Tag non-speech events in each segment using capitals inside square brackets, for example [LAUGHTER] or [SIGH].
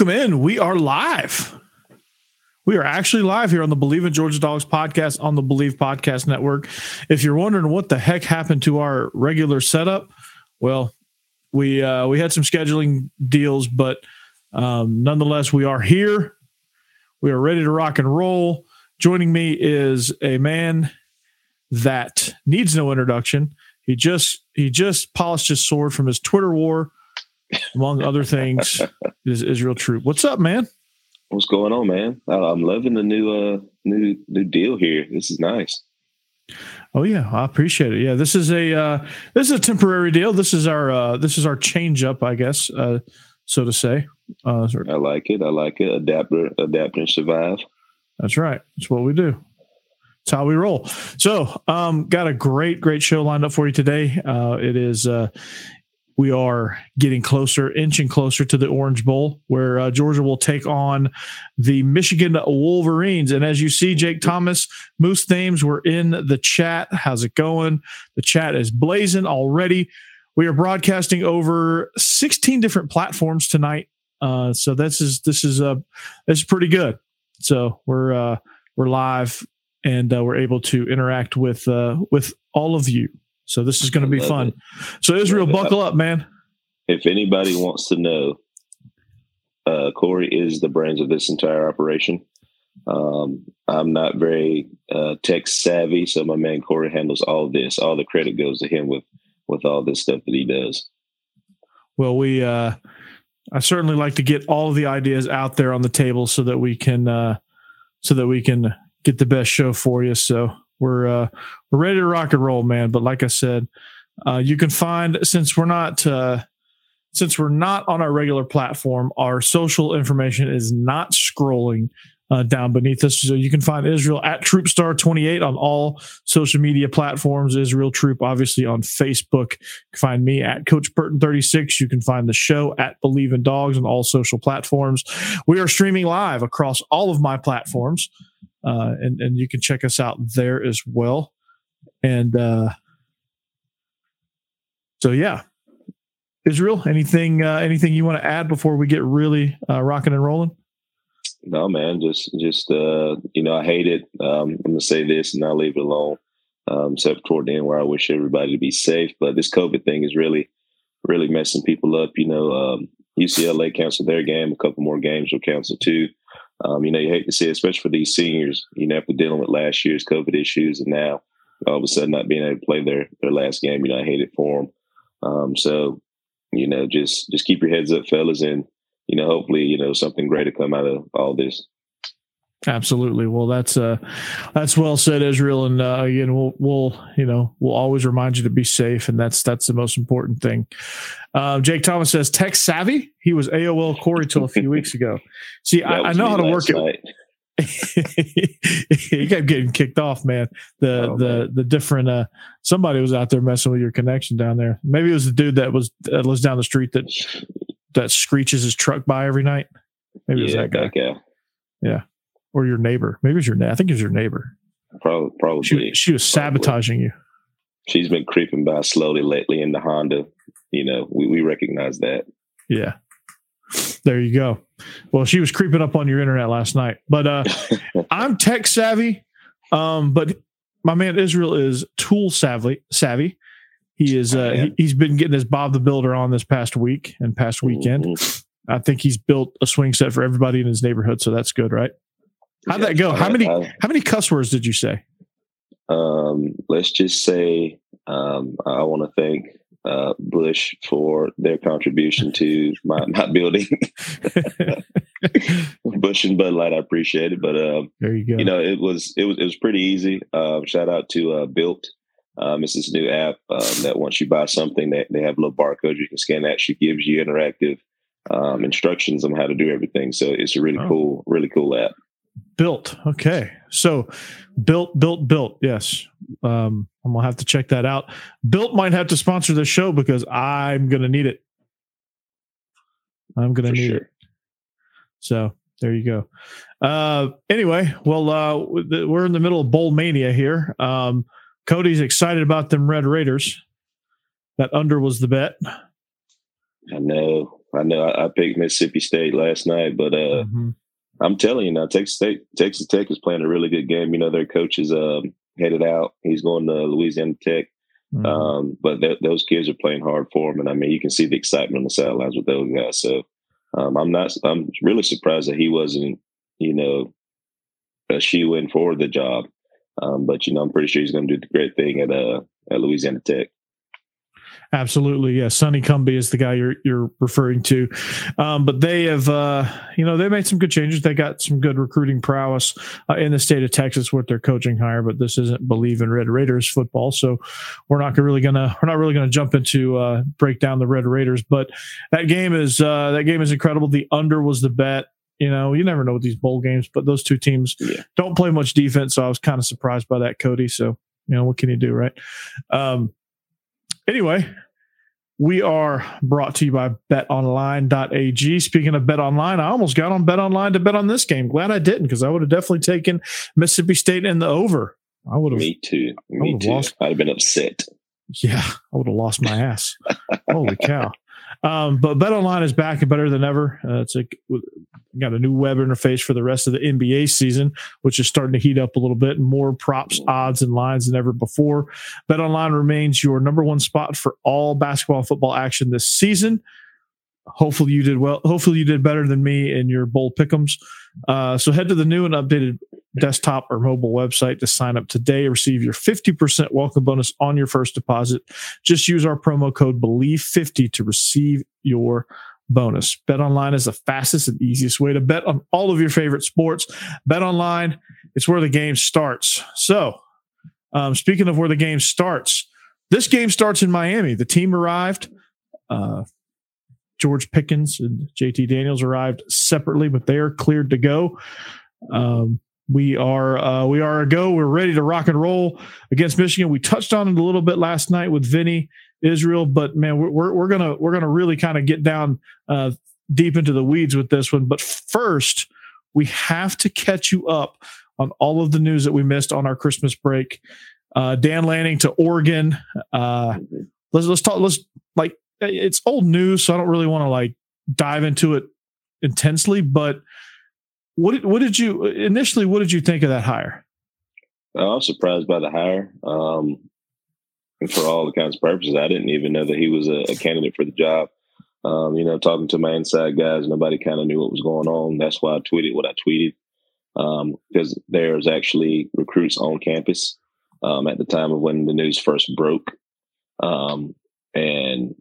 Welcome in. We are live. We are actually live here on the Believe in Georgia Dogs podcast on the Believe Podcast Network. If you're wondering what the heck happened to our regular setup, well, we uh, we had some scheduling deals, but um, nonetheless, we are here. We are ready to rock and roll. Joining me is a man that needs no introduction. He just he just polished his sword from his Twitter war among other things, [LAUGHS] is Israel Troop. What's up, man? What's going on, man? I'm loving the new uh new new deal here. This is nice. Oh yeah, I appreciate it. Yeah, this is a uh this is a temporary deal. This is our uh this is our change up, I guess, uh so to say. Uh I like it. I like it. Adapt adapt and survive. That's right. That's what we do. It's how we roll. So, um, got a great, great show lined up for you today. Uh, it is uh, we are getting closer, inching closer to the Orange Bowl, where uh, Georgia will take on the Michigan Wolverines. And as you see, Jake Thomas, Moose Thames, we're in the chat. How's it going? The chat is blazing already. We are broadcasting over 16 different platforms tonight. Uh, so this is this is uh this is pretty good. So we're uh we're live and uh, we're able to interact with uh with all of you. So this is going to be fun. It. So Israel, buckle up, man. If anybody wants to know, uh, Corey is the brains of this entire operation. Um, I'm not very uh, tech savvy, so my man Corey handles all this. All the credit goes to him with with all this stuff that he does. Well, we uh, I certainly like to get all of the ideas out there on the table so that we can uh, so that we can get the best show for you. So we're uh, we're ready to rock and roll, man. But like I said, uh, you can find since we're not uh, since we're not on our regular platform, our social information is not scrolling uh, down beneath us. So you can find Israel at Troopstar28 on all social media platforms. Israel Troop, obviously on Facebook. You can find me at Coach Burton36. You can find the show at Believe in Dogs on all social platforms. We are streaming live across all of my platforms uh, and and you can check us out there as well. And uh, so yeah, Israel, anything uh, anything you want to add before we get really uh, rocking and rolling? No, man, just just uh, you know, I hate it. Um, I'm gonna say this and I'll leave it alone. Um, except toward the end where I wish everybody to be safe. But this COVID thing is really, really messing people up. You know, um, UCLA canceled their game. A couple more games will cancel too. Um, you know, you hate to see it, especially for these seniors, you know, after dealing with last year's COVID issues and now all of a sudden not being able to play their, their last game, you know, I hate it for them. Um, so, you know, just, just keep your heads up, fellas, and, you know, hopefully, you know, something great to come out of all this. Absolutely. Well, that's uh, that's well said, Israel. And uh, again, we'll we'll you know we'll always remind you to be safe, and that's that's the most important thing. Uh, Jake Thomas says tech savvy. He was AOL Corey till a few [LAUGHS] weeks ago. See, I, I, know how to work night. it. [LAUGHS] he kept getting kicked off, man. The oh, the man. the different uh somebody was out there messing with your connection down there. Maybe it was the dude that was that lives down the street that that screeches his truck by every night. Maybe yeah, it was that guy. That guy. Yeah or your neighbor. Maybe it was your. Na- I think it was your neighbor. Probably, probably. She, she was probably. sabotaging you. She's been creeping by slowly lately in the Honda. You know, we, we recognize that. Yeah. There you go. Well, she was creeping up on your internet last night, but uh, [LAUGHS] I'm tech savvy. Um, but my man Israel is tool savvy. Savvy. He is. Uh, he, has been getting his Bob the Builder on this past week and past weekend. Mm-hmm. I think he's built a swing set for everybody in his neighborhood, so that's good, right? How'd that go? How many how many cuss words did you say? Um, let's just say um, I want to thank uh, Busch for their contribution to my, my [LAUGHS] building. [LAUGHS] Busch and Bud Light, I appreciate it. But um, there you go. You know, it was it was it was pretty easy. Uh, shout out to uh, Built. Um, it's this new app um, that once you buy something, that they have a little barcode you can scan. That she gives you interactive um, instructions on how to do everything. So it's a really oh. cool, really cool app. Built. Okay. So built, built, built. Yes. Um, I'm gonna have to check that out. Built might have to sponsor the show because I'm gonna need it. I'm gonna For need sure. it. So there you go. Uh, anyway, well, uh, we're in the middle of bowl mania here. Um, Cody's excited about them Red Raiders. That under was the bet. I know, I know. I, I picked Mississippi State last night, but uh, mm-hmm. I'm telling you now, Texas State, Texas Tech is playing a really good game. You know, their coach is um, headed out. He's going to Louisiana Tech. Mm-hmm. Um, but th- those kids are playing hard for him, and I mean, you can see the excitement on the sidelines with those guys. So um, I'm not. I'm really surprised that he wasn't, you know, a shoe in for the job. Um, but you know, I'm pretty sure he's going to do the great thing at uh, at Louisiana Tech. Absolutely, yeah. Sonny Cumbie is the guy you're you're referring to, um, but they have, uh, you know, they made some good changes. They got some good recruiting prowess uh, in the state of Texas with their coaching hire. But this isn't believe in Red Raiders football, so we're not really gonna we're not really gonna jump into uh, break down the Red Raiders. But that game is uh, that game is incredible. The under was the bet. You know, you never know with these bowl games, but those two teams yeah. don't play much defense, so I was kind of surprised by that, Cody. So you know, what can you do, right? Um, Anyway, we are brought to you by betonline.ag. Speaking of betonline, I almost got on betonline to bet on this game. Glad I didn't because I would have definitely taken Mississippi State in the over. I would have. Me too. Me too. Lost, I'd have been upset. Yeah, I would have lost my ass. Holy cow. Um, but BetOnline is back and better than ever. Uh, it's a, got a new web interface for the rest of the NBA season, which is starting to heat up a little bit, and more props, odds, and lines than ever before. BetOnline remains your number one spot for all basketball and football action this season hopefully you did well. Hopefully you did better than me in your bowl pickums. Uh, so head to the new and updated desktop or mobile website to sign up today. Receive your 50% welcome bonus on your first deposit. Just use our promo code BELIEVE50 to receive your bonus. Bet online is the fastest and easiest way to bet on all of your favorite sports. Bet online, it's where the game starts. So, um, speaking of where the game starts, this game starts in Miami. The team arrived. Uh, George Pickens and JT Daniels arrived separately, but they are cleared to go. Um, we are uh, we are a go. We're ready to rock and roll against Michigan. We touched on it a little bit last night with Vinny Israel, but man, we're we're, gonna we're gonna really kind of get down uh, deep into the weeds with this one. But first, we have to catch you up on all of the news that we missed on our Christmas break. Uh, Dan Lanning to Oregon. Uh, let's let's talk. Let's like it's old news, so I don't really want to like dive into it intensely. But what what did you initially? What did you think of that hire? I was surprised by the hire. Um, and for all the kinds of purposes, I didn't even know that he was a, a candidate for the job. Um, you know, talking to my inside guys, nobody kind of knew what was going on. That's why I tweeted what I tweeted because um, there's actually recruits on campus um, at the time of when the news first broke. Um, and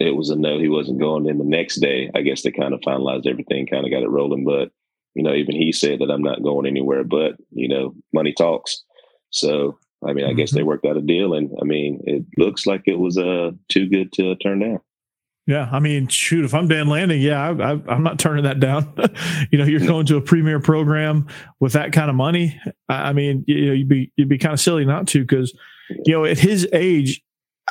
it was a no, he wasn't going. Then the next day, I guess they kind of finalized everything, kind of got it rolling. But, you know, even he said that I'm not going anywhere, but, you know, money talks. So, I mean, I mm-hmm. guess they mm-hmm. worked out a deal. And I mean, it looks like it was uh, too good to turn down. Yeah, I mean, shoot, if I'm Dan Lanning, yeah, I, am not turning that down. [LAUGHS] you know, you're going to a premier program with that kind of money. I mean, you know, you'd be you'd be kind of silly not to because, you know, at his age,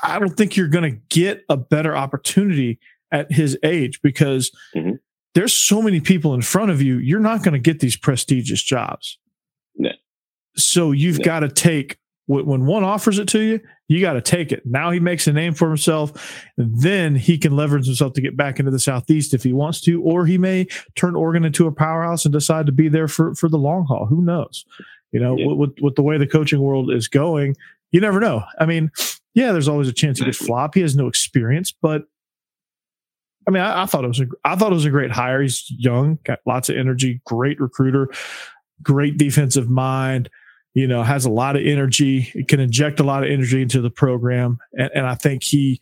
I don't think you're going to get a better opportunity at his age because mm-hmm. there's so many people in front of you. You're not going to get these prestigious jobs. No. So you've no. got to take when one offers it to you, you got to take it. Now he makes a name for himself. Then he can leverage himself to get back into the Southeast if he wants to, or he may turn Oregon into a powerhouse and decide to be there for, for the long haul. Who knows? You know, yeah. with, with the way the coaching world is going, you never know. I mean, yeah, there's always a chance he could flop. He has no experience, but I mean, I, I, thought it was a, I thought it was a great hire. He's young, got lots of energy, great recruiter, great defensive mind. You know, has a lot of energy. can inject a lot of energy into the program, and, and I think he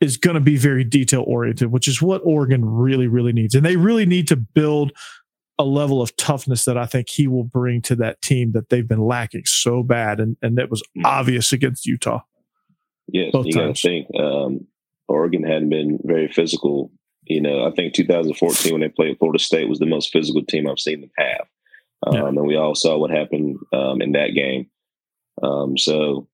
is going to be very detail oriented, which is what Oregon really, really needs. And they really need to build a level of toughness that I think he will bring to that team that they've been lacking so bad, and and that was Mhm. obvious against Utah. Yes, Both you got to think. Um, Oregon hadn't been very physical. You know, I think 2014 when they played Florida State was the most physical team I've seen them have. Um, Yeah. And we all saw what happened um, in that game. Um, so,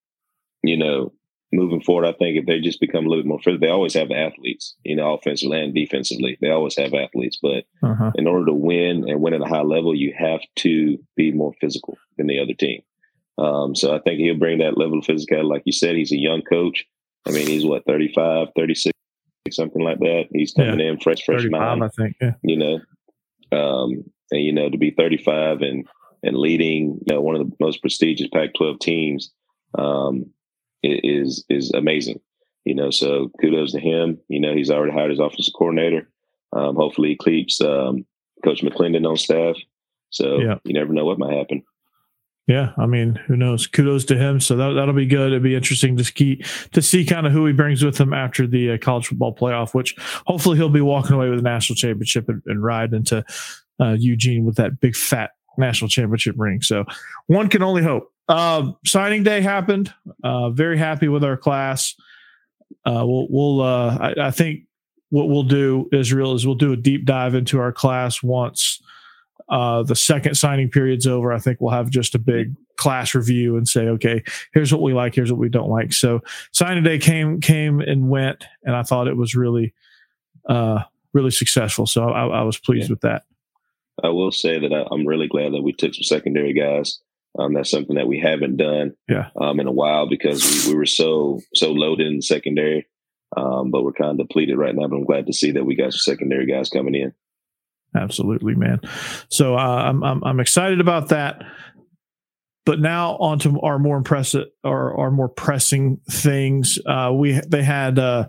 you know, moving forward, I think if they just become a little bit more physical, they always have athletes, you know, offensively and defensively. They always have athletes. But Uh-huh. in order to win and win at a high level, you have to be more physical than the other team. Um, so I think he'll bring that level of physicality. Like you said, he's a young coach. I mean, he's what, 35, 36, something like that. He's coming in fresh, fresh mind, I think. Yeah. you know. Um, and, you know, to be 35 and, and leading, you know, one of the most prestigious Pac 12 teams um, is, is amazing, you know. So kudos to him. You know, he's already hired his offensive coordinator. Um, hopefully he keeps um, Coach McClendon on staff. So Yeah. you never know what might happen. Yeah, I mean, who knows? Kudos to him. So that that'll be good. It'll be interesting to ski to see kind of who he brings with him after the uh, college football playoff. Which hopefully he'll be walking away with a national championship and, and ride into uh, Eugene with that big fat national championship ring. So one can only hope. Um, signing day happened. Uh, very happy with our class. Uh, we'll we'll uh, I, I think what we'll do Israel is we'll do a deep dive into our class once uh, the second signing period's over, I think we'll have just a big class review and say, okay, here's what we like, here's what we don't like. So signing day came came and went, and I thought it was really, uh, really successful. So I, I was pleased Yeah. with that. I will say that I, I'm really glad that we took some secondary guys. Um, that's something that we haven't done Yeah. um, in a while because we, we were so so loaded in secondary. Um, but we're kind of depleted right now. But I'm glad to see that we got some secondary guys coming in. Absolutely, man. So uh, I'm, I'm I'm excited about that. But now on to our more impressive or our more pressing things. Uh, we they had uh,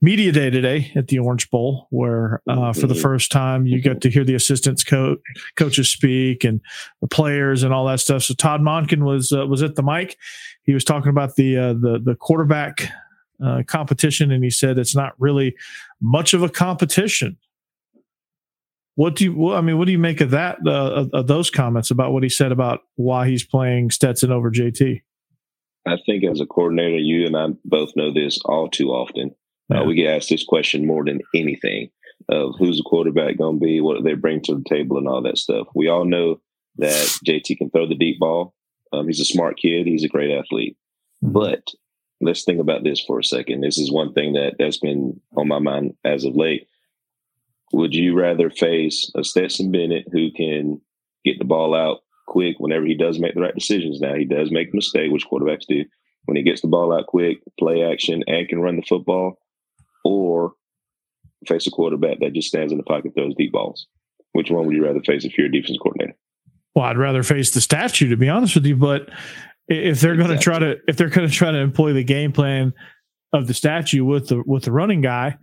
media day today at the Orange Bowl, where uh, for the Mhm. first time you get to hear the assistants coach coaches speak and the players and all that stuff. So Todd Monken was uh, was at the mic. He was talking about the uh, the the quarterback uh, competition, and he said it's not really much of a competition. What do you? Well, I mean, what do you make of that? Uh, of, those comments about what he said about why he's playing Stetson over JT? I think as a coordinator, you and I both know this all too often. Yeah. Uh, we get asked this question more than anything of who's the quarterback going to be, what do they bring to the table, and all that stuff. We all know that JT can throw the deep ball. Um, he's a smart kid. He's a great athlete. Mhm. But let's think about this for a second. This is one thing that that's been on my mind as of late. Would you rather face a Stetson Bennett who can get the ball out quick whenever he does make the right decisions? Now he does make a mistake, which quarterbacks do. When he gets the ball out quick, play action, and can run the football, or face a quarterback that just stands in the pocket, throws deep balls. Which one would you rather face if you're a defense coordinator? Well, I'd rather face the statue to be honest with you, but if they're going to try to if they're going to try to employ the game plan of the statue with the with the running guy,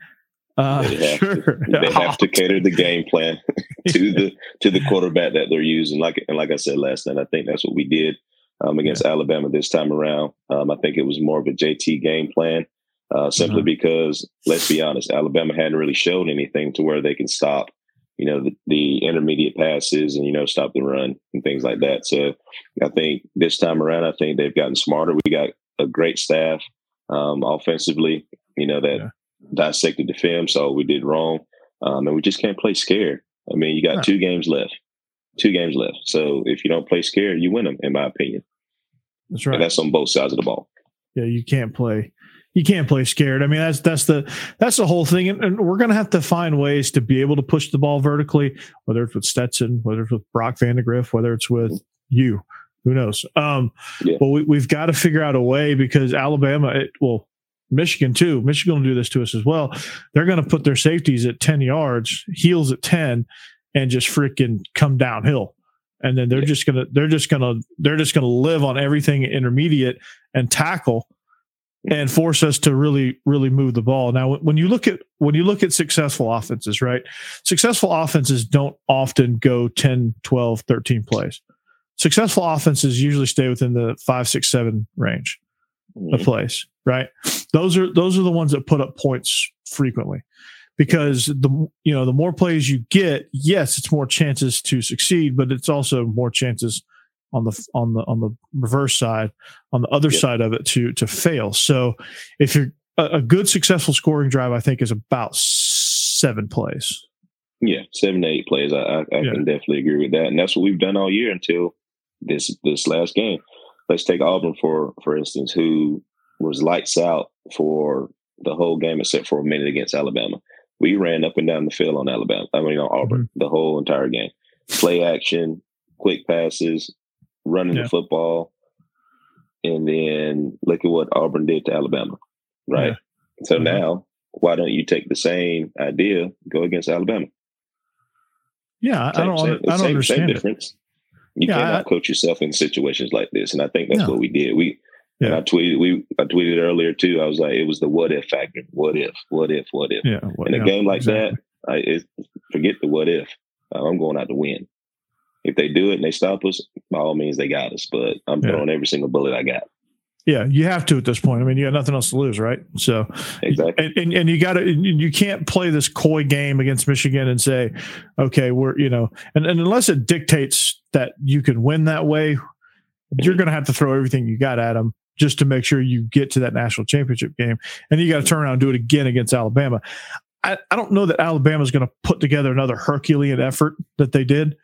uh, They have sure, to, they have to [LAUGHS] cater the game plan [LAUGHS] to the to the quarterback that they're using. Like and like I said last night, I think that's what we did um, against Alabama this time around. Um, I think it was more of a JT game plan, uh, simply Mhm. because let's be honest, Alabama hadn't really showed anything to where they can stop, you know, the, the intermediate passes and you know stop the run and things like that. So I think this time around, I think they've gotten smarter. We got a great staff um, offensively, you know that Yeah. Dissected the film, so we did wrong, um, and we just can't play scared. I mean, you got two games left, two games left. So if you don't play scared, you win them, in my opinion. That's And right. that's on both sides of the ball. yeah, you can't play. You can't play scared. I mean, that's that's the that's the whole thing, and, and we're going to have to find ways to be able to push the ball vertically, whether it's with Stetson, whether it's with Brock Vandagriff, whether it's with you. Who knows? Um, Yeah. Well, we, we've got to figure out a way because Alabama, it, well, Michigan too. Michigan will do this to us as well. They're going to put their safeties at ten yards, heels at ten, and just freaking come downhill. And then they're Yeah. just gonna they're just gonna they're just gonna live on everything intermediate and tackle and force us to really really move the ball now when you look at when you look at successful offenses right successful offenses don't often go 10 12 13 plays successful offenses usually stay within the 5 6 7 range of Mhm. plays right those are those are the ones that put up points frequently because the you know the more plays you get, yes, it's more chances to succeed, but it's also more chances on the on the on the reverse side, on the other yeah. side of it to to fail. So if you're a, a good successful scoring drive, I think is about seven plays. Yeah, seven to eight plays. I, I, I yeah. can definitely agree with that, and that's what we've done all year until this this last game. Let's take Auburn for for instance, who was lights out for the whole game except for a minute against Alabama. We ran up and down the field on Alabama. I mean on Auburn mm-hmm. the whole entire game. Play action, quick passes, running yeah. the football, and then look at what Auburn did to Alabama. Right. Yeah. So mm-hmm. now, why don't you take the same idea, go against Alabama? Yeah, same, I don't. Same, I don't same, understand same difference. You yeah, cannot I, coach yourself in situations like this, and I think that's what we did. We yeah. I tweeted we I tweeted earlier too. I was like, it was the what if factor. What if? What if? What if? Yeah, what, in a yeah, game like exactly. that, I it, forget the what if. Uh, I'm going out to win. If they do it and they stop us, by all means they got us. But I'm yeah. throwing every single bullet I got. Yeah, you have to at this point. I mean, you got nothing else to lose, right? So, exactly. And, and, and you got to, you can't play this coy game against Michigan and say, okay, we're, you know, and, and unless it dictates that you can win that way, you're going to have to throw everything you got at them just to make sure you get to that national championship game. And you got to turn around and do it again against Alabama. I, I don't know that Alabama is going to put together another Herculean effort that they did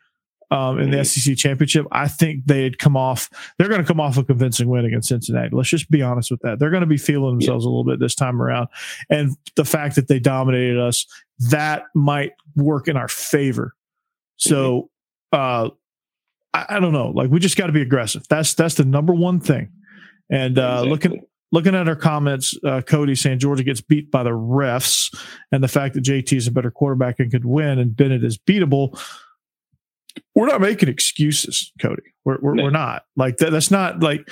um, in the SEC championship. I think they'd come off, they're going to come off a convincing win against Cincinnati. Let's just be honest with that. They're going to be feeling themselves yeah. a little bit this time around. And the fact that they dominated us, that might work in our favor. So, uh, I, I don't know. Like we just got to be aggressive. That's that's the number one thing. And uh, exactly. looking looking at our comments, uh, Cody saying Georgia gets beat by the refs, and the fact that JT is a better quarterback and could win, and Bennett is beatable. We're not making excuses, Cody. We're we're, no. we're not like that. That's not like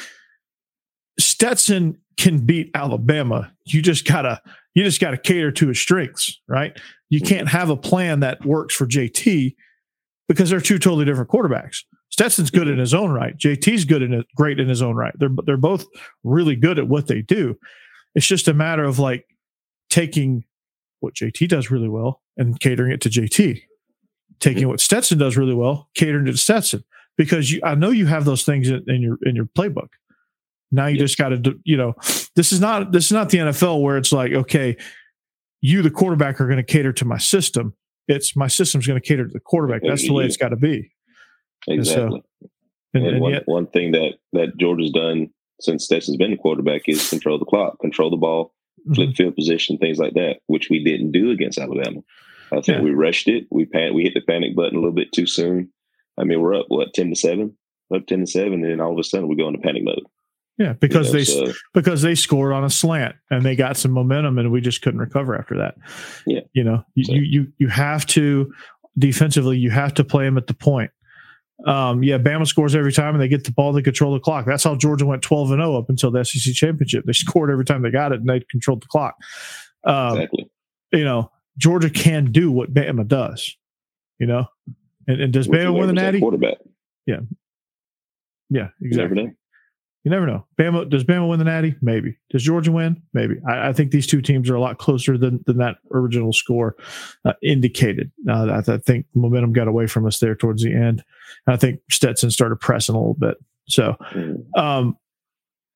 Stetson can beat Alabama. You just gotta you just gotta cater to his strengths, right? You mm-hmm. can't have a plan that works for JT because they're two totally different quarterbacks. Stetson's good in his own right. JT's good in it, great in his own right. They're they're both really good at what they do. It's just a matter of like taking what JT does really well and catering it to JT. Taking what Stetson does really well, catering it to Stetson. Because you, I know you have those things in, in your in your playbook. Now you just got to, you know, this is not this is not the NFL where it's like, okay, you the quarterback are going to cater to my system. It's my system's going to cater to the quarterback. That's the way it's got to be. Exactly. So, and, and, and one, yet, one thing that that Georgia's done since Stetson's been the quarterback is control the clock, control the ball, flip mm-hmm. field position, things like that, which we didn't do against Alabama. I think yeah. we rushed it. We pan- we hit the panic button a little bit too soon. I mean, we're up what ten to seven, up ten to seven, and then all of a sudden we go into panic mode. Yeah, because you know, they so, because they scored on a slant and they got some momentum, and we just couldn't recover after that. Yeah, you know, you so. you you have to defensively, you have to play them at the point. Um, yeah, Bama scores every time and they get the ball, they control the clock. That's how Georgia went 12 and 0 up until the SEC championship. They [LAUGHS] scored every time they got it and they controlled the clock. Um, exactly. You know, Georgia can do what Bama does, you know, and, and does Bama win the natty? Quarterback. Yeah. Yeah, exactly. You never know. Bama does Bama win the Natty? Maybe. Does Georgia win? Maybe. I, I think these two teams are a lot closer than than that original score uh, indicated. Uh, I, I, think momentum got away from us there towards the end. I think Stetson started pressing a little bit. So, hmm. um,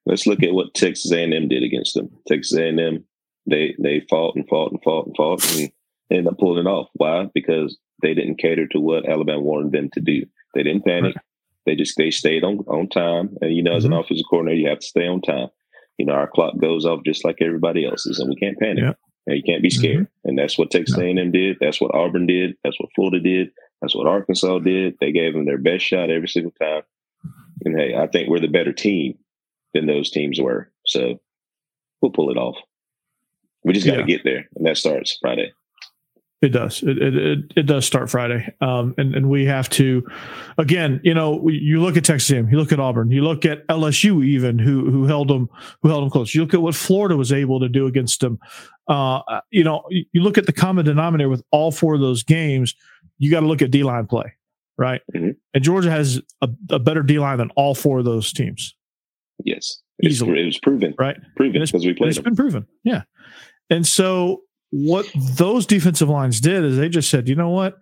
let's look at what Texas A&M did against them. Texas A&M they they fought and fought and fought and fought and ended up pulling it off. Why? Because they didn't cater to what Alabama wanted them to do. They didn't panic. Right. They just they stayed on on time, and you know, as mm-hmm. an offensive coordinator, you have to stay on time. You know, our clock goes off just like everybody else's, and we can't panic. Yeah. And you can't be scared, mm-hmm. and that's what Texas no. A&M did. That's what Auburn did. That's what Florida did. That's what Arkansas did. They gave them their best shot every single time. And hey, I think we're the better team than those teams were. So we'll pull it off. We just got to yeah. get there, and that starts Friday. It does. It, it, it, does start Friday. Um, and, and we have to, again, you know, you look at Texas A&M, you look at Auburn, you look at LSU even who, who held them, who held them close. You look at what Florida was able to do against them. Uh, you know, you look at the common denominator with all four of those games, you got to look at D line play, right? Mm-hmm. And Georgia has a, a better D line than all four of those teams. Yes. Easily. It was proven. Right. Proven because we played It's them. been proven. Yeah. And so what those defensive lines did is they just said, you know what?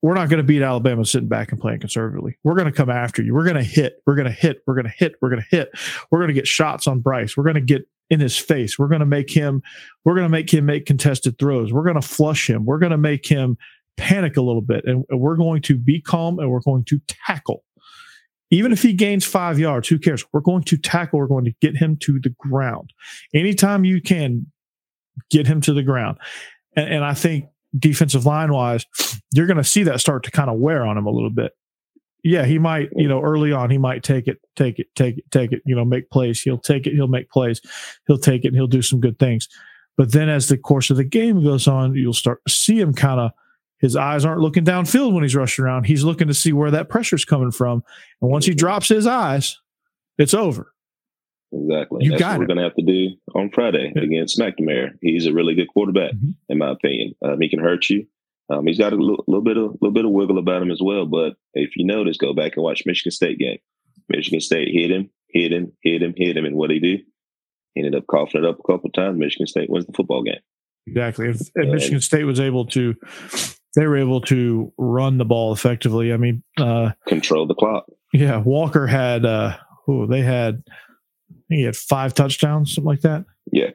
We're not going to beat Alabama sitting back and playing conservatively. We're going to come after you. We're going to hit. We're going to hit. We're going to hit. We're going to hit. We're going to get shots on Bryce. We're going to get in his face. We're going to make him. We're going to make him make contested throws. We're going to flush him. We're going to make him panic a little bit, and we're going to be calm and we're going to tackle. Even if he gains five yards, who cares? We're going to tackle. We're going to get him to the ground. Anytime you can, get him to the ground. And, and I think defensive line wise, you're going to see that start to kind of wear on him a little bit. Yeah, he might, you know, early on, he might take it, take it, take it, take it, you know, make plays. He'll take it, he'll make plays, he'll take it, and he'll do some good things. But then as the course of the game goes on, you'll start to see him kind of, his eyes aren't looking downfield when he's rushing around. He's looking to see where that pressure's coming from. And once he mm-hmm. drops his eyes, it's over. Exactly. You That's what we're going to have to do on Friday yeah. against McNamara. He's a really good quarterback, mm-hmm. in my opinion. Um, he can hurt you. Um, he's got a little, little, bit of little bit of wiggle about him as well. But if you notice, go back and watch Michigan State game. Michigan State hit him, hit him, hit him, hit him, and what he do? He ended up coughing it up a couple times. Michigan State wins the football game. Exactly. If, and Michigan State was able to, they were able to run the ball effectively. I mean, uh, control the clock. Yeah, Walker had. Uh, oh, they had he had five touchdowns, something like that. Yeah.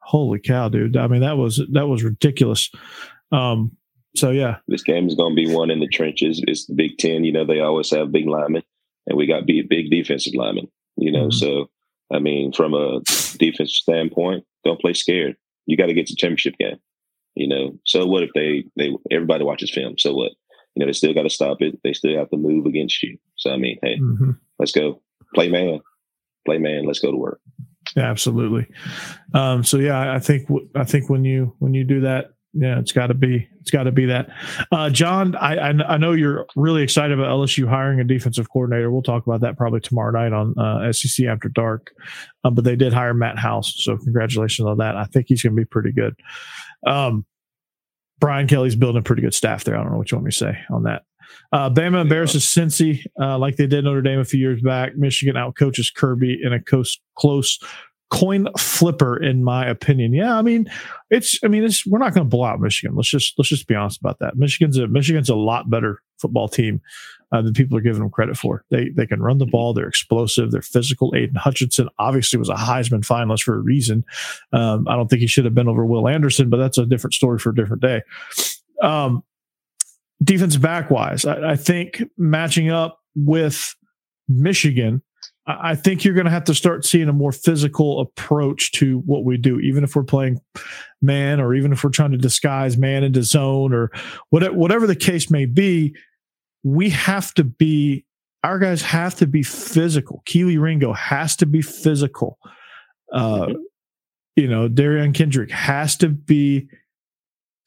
Holy cow, dude! I mean, that was that was ridiculous. Um, so yeah, this game is going to be one in the trenches. It's the Big Ten. You know, they always have big linemen, and we got big, big defensive linemen. You know, mm-hmm. so I mean, from a defensive standpoint, don't play scared. You got to get to championship game. You know, so what if they they everybody watches film? So what? You know, they still got to stop it. They still have to move against you. So I mean, hey, mm-hmm. let's go play man play man. Let's go to work. Yeah, absolutely. Um, so yeah, I think I think when you when you do that, yeah, it's got to be it's got to be that. Uh, John, I, I, know you're really excited about LSU hiring a defensive coordinator. We'll talk about that probably tomorrow night on uh, SEC After Dark. Um, but they did hire Matt House, so congratulations on that. I think he's going to be pretty good. Um, Brian Kelly's building a pretty good staff there. I don't know what you want me to say on that. Uh, Bama embarrasses Cincy uh, like they did Notre Dame a few years back. Michigan outcoaches Kirby in a close, close coin flipper, in my opinion. Yeah, I mean, it's. I mean, it's. We're not going to blow out Michigan. Let's just let's just be honest about that. Michigan's a Michigan's a lot better football team uh, than people are giving them credit for. They they can run the ball. They're explosive. They're physical. Aidan Hutchinson obviously was a Heisman finalist for a reason. Um, I don't think he should have been over Will Anderson, but that's a different story for a different day. Um, defense back wise, I, I, think matching up with Michigan, I, I think you're going to have to start seeing a more physical approach to what we do, even if we're playing man or even if we're trying to disguise man into zone or whatever, whatever the case may be. We have to be, our guys have to be physical. Kelee Ringo has to be physical. Uh, mm-hmm. you know, Derion Kendrick has to be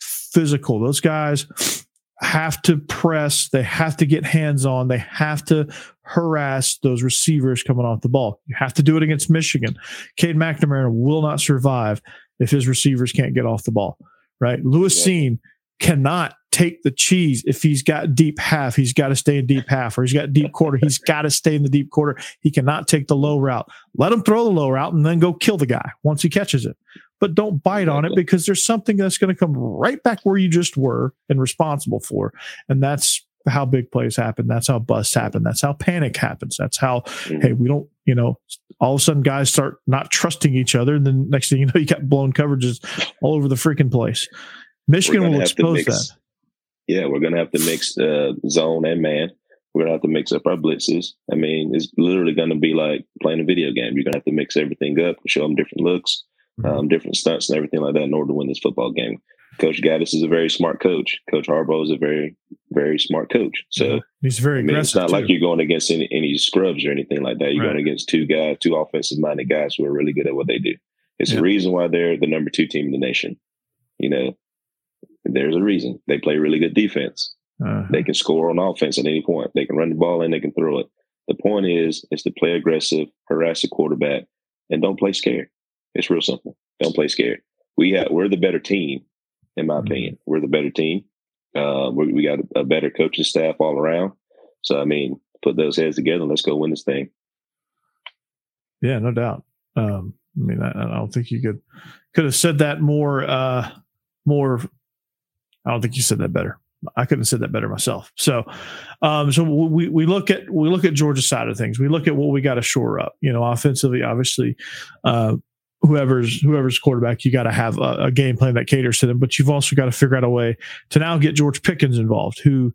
physical. Those guys, have to press, they have to get hands on, they have to harass those receivers coming off the ball. You have to do it against Michigan. Cade McNamara will not survive if his receivers can't get off the ball, right? Lewis yeah. Cine cannot take the cheese if he's got deep half. He's got to stay in deep half, or he's got deep quarter. He's got to stay in the deep quarter. He cannot take the low route. Let him throw the low route and then go kill the guy once he catches it but don't bite on it because there's something that's going to come right back where you just were and responsible for. And that's how big plays happen. That's how busts happen. That's how panic happens. That's how, mm-hmm. hey, we don't, you know, all of a sudden guys start not trusting each other. And then next thing you know, you got blown coverages all over the freaking place. Michigan will expose that. Yeah, we're going to have to mix uh, zone and man. We're going to have to mix up our blitzes. I mean, it's literally going to be like playing a video game. You're going to have to mix everything up, show them different looks mm-hmm. um, different stunts and everything like that in order to win this football game. Coach Gattis is a very smart coach. Coach Harbaugh is a very, very smart coach. So he's very I mean, It's not too. like you're going against any, any scrubs or anything like that. You're right. going against two guys, two offensive minded guys who are really good at what they do. It's yeah. the reason why they're the number two team in the nation. You know, there's a reason they play really good defense. Uh-huh. They can score on offense at any point. They can run the ball and they can throw it. The point is, is to play aggressive, harass the quarterback, and don't play scared. It's real simple. Don't play scared. We have, we're the better team, in my mm-hmm. opinion. We're the better team. Uh, we, we got a, a, better coaching staff all around. So, I mean, put those heads together and let's go win this thing. Yeah, no doubt. Um, I mean, I, I don't think you could could have said that more. Uh, more. I don't think you said that better. I couldn't have said that better myself. So, um, so we we look at we look at Georgia's side of things. We look at what we got to shore up. You know, offensively, obviously, uh, whoever's whoever's quarterback, you got to have a, a, game plan that caters to them. But you've also got to figure out a way to now get George Pickens involved, who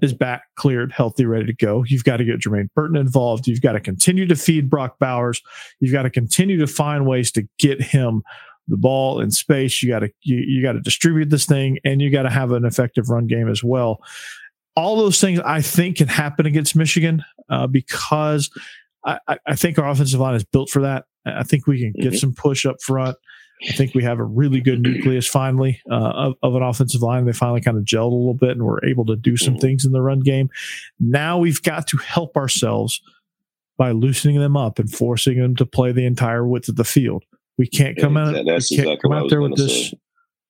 is back, cleared, healthy, ready to go. You've got to get Jermaine Burton involved. You've got to continue to feed Brock Bowers. You've got to continue to find ways to get him the ball in space. You got to you, you got to distribute this thing, and you got to have an effective run game as well. All those things I think can happen against Michigan uh, because I, I, think our offensive line is built for that. I think we can get mm-hmm. some push up front. I think we have a really good nucleus finally uh, of, of, an offensive line. They finally kind of gelled a little bit and we're able to do some mm-hmm. things in the run game. Now we've got to help ourselves by loosening them up and forcing them to play the entire width of the field. We can't come yeah, out. That's we can't exactly come out there with this. Say.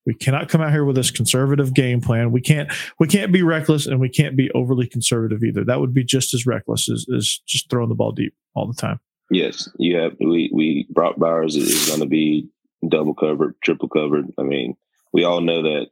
We cannot come out here with this conservative game plan. We can't. We can't be reckless, and we can't be overly conservative either. That would be just as reckless as, as just throwing the ball deep all the time. Yes, yeah. We we Brock Bowers is going to be double covered, triple covered. I mean, we all know that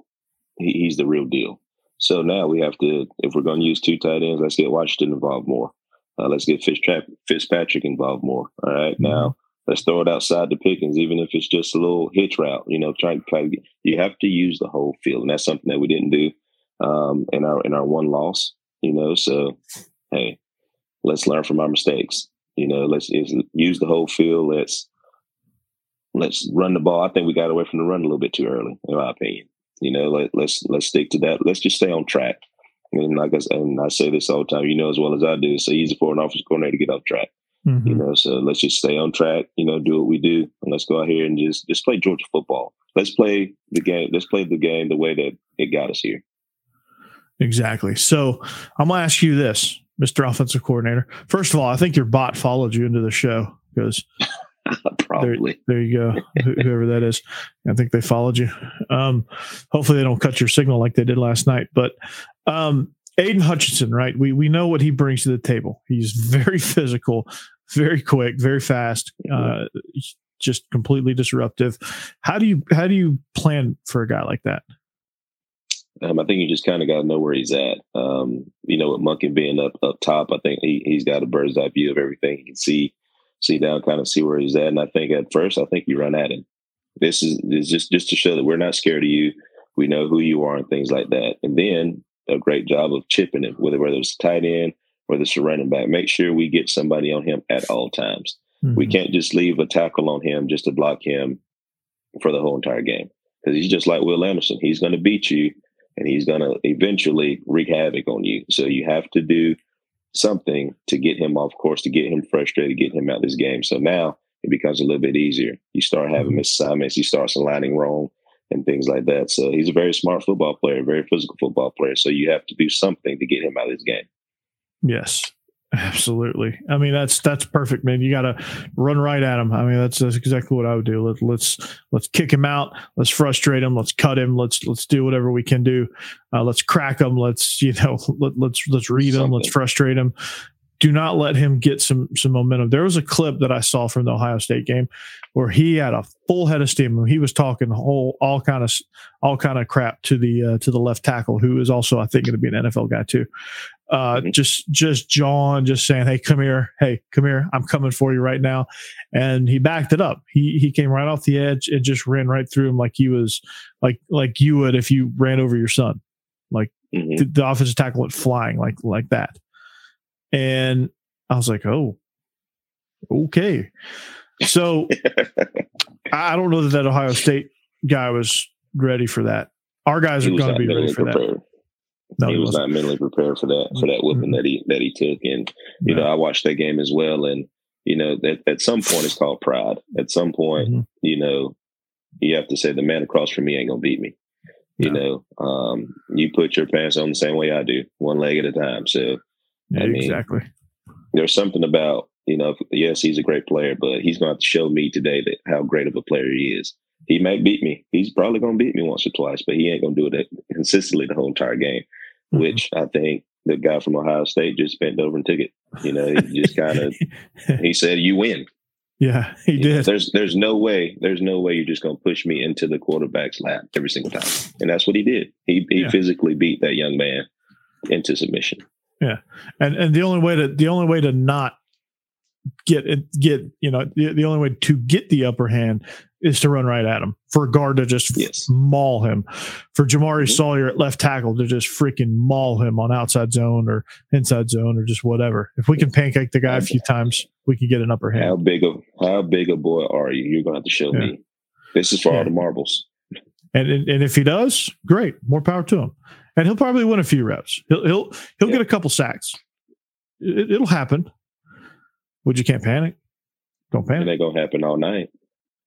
he, he's the real deal. So now we have to, if we're going to use two tight ends, let's get Washington involved more. Uh, let's get Fitzpatrick involved more. All right? mm-hmm. now let's throw it outside the Pickens, even if it's just a little hitch route. You know, trying to try to get, you have to use the whole field, and that's something that we didn't do um, in our in our one loss. You know, so hey, let's learn from our mistakes. You know, let's use the whole field. Let's let's run the ball. I think we got away from the run a little bit too early, in my opinion. You know, let, let's let's stick to that. Let's just stay on track. And like I and I say this all the time, you know as well as I do, it's so easy for an offensive coordinator to get off track. Mm-hmm. You know, so let's just stay on track. You know, do what we do, and let's go out here and just just play Georgia football. Let's play the game. Let's play the game the way that it got us here. Exactly. So I'm gonna ask you this, Mr. Offensive Coordinator. First of all, I think your bot followed you into the show because [LAUGHS] Probably. There, there you go. [LAUGHS] Whoever that is. I think they followed you. Um, hopefully they don't cut your signal like they did last night. But um, Aidan Hutchinson, right? We we know what he brings to the table. He's very [LAUGHS] physical, very quick, very fast, uh, just completely disruptive. How do you how do you plan for a guy like that? Um, I think you just kind of got to know where he's at. Um, you know, with Monken being up up top, I think he, he's got a bird's eye view of everything. He can see see down, kind of see where he's at. And I think at first, I think you run at him. This is, is just just to show that we're not scared of you. We know who you are and things like that. And then a great job of chipping him, whether whether it's tight end, whether it's a running back. Make sure we get somebody on him at all times. Mm-hmm. We can't just leave a tackle on him just to block him for the whole entire game because he's just like Will Anderson. He's going to beat you and he's going to eventually wreak havoc on you. So you have to do something to get him off course, to get him frustrated, get him out of this game. So now it becomes a little bit easier. You start having mm-hmm. misassignments, he starts aligning wrong and things like that. So he's a very smart football player, very physical football player. So you have to do something to get him out of this game. Yes. Absolutely. I mean, that's that's perfect, man. You got to run right at him. I mean, that's, that's exactly what I would do. Let, let's let's kick him out. Let's frustrate him. Let's cut him. Let's let's do whatever we can do. Uh, let's crack him. Let's you know [LAUGHS] let, let's let's read him. Let's frustrate him. Do not let him get some some momentum. There was a clip that I saw from the Ohio State game where he had a full head of steam. He was talking whole all kind of all kind of crap to the uh, to the left tackle, who is also I think going to be an NFL guy too uh, mm-hmm. just just John just saying, "Hey, come here, hey, come here, I'm coming for you right now," and he backed it up. He he came right off the edge and just ran right through him like he was like like you would if you ran over your son, like mm-hmm. the, the offensive tackle went flying like like that, and I was like, "Oh, okay." So [LAUGHS] I don't know that that Ohio State guy was ready for that. Our guys are going to be ready for prepared. that. No, he, he was not mentally prepared for that for that whipping mm-hmm. that he that he took. And you know, I watched that game as well. And you know, that at some point it's called pride. At some point, mm-hmm. you know, you have to say the man across from me ain't gonna beat me. You know, um, you put your pants on the same way I do, one leg at a time. So, I mean, exactly. There's something about you know, yes, he's a great player, but he's going to show me today that how great of a player he is. He might beat me. He's probably going to beat me once or twice, but he ain't going to do it consistently the whole entire game mm-hmm. which I think the guy from Ohio State just bent over and took it. You know, he just kind of [LAUGHS] he said, "You win." Yeah, he You did. know, there's there's no way there's no way you're just going to push me into the quarterback's lap every single time, and that's what he did. He he Yeah. physically beat that young man into submission. And and the only way to the only way to not get get you know the, the only way to get the upper hand is to run right at him for a guard to just Yes. maul him for Jamari Mhm. Sawyer at left tackle to just freaking maul him on outside zone or inside zone or just whatever if we can pancake the guy a few times we can get an upper hand. How big of how big a boy are you? You're going to have to show Yeah. me. This is for Yeah. all the marbles. and, and and if he does great more power to him and he'll probably win a few reps he'll he'll he'll Yeah. get a couple sacks it, it'll happen but you can't panic don't panic It ain't going to happen all night.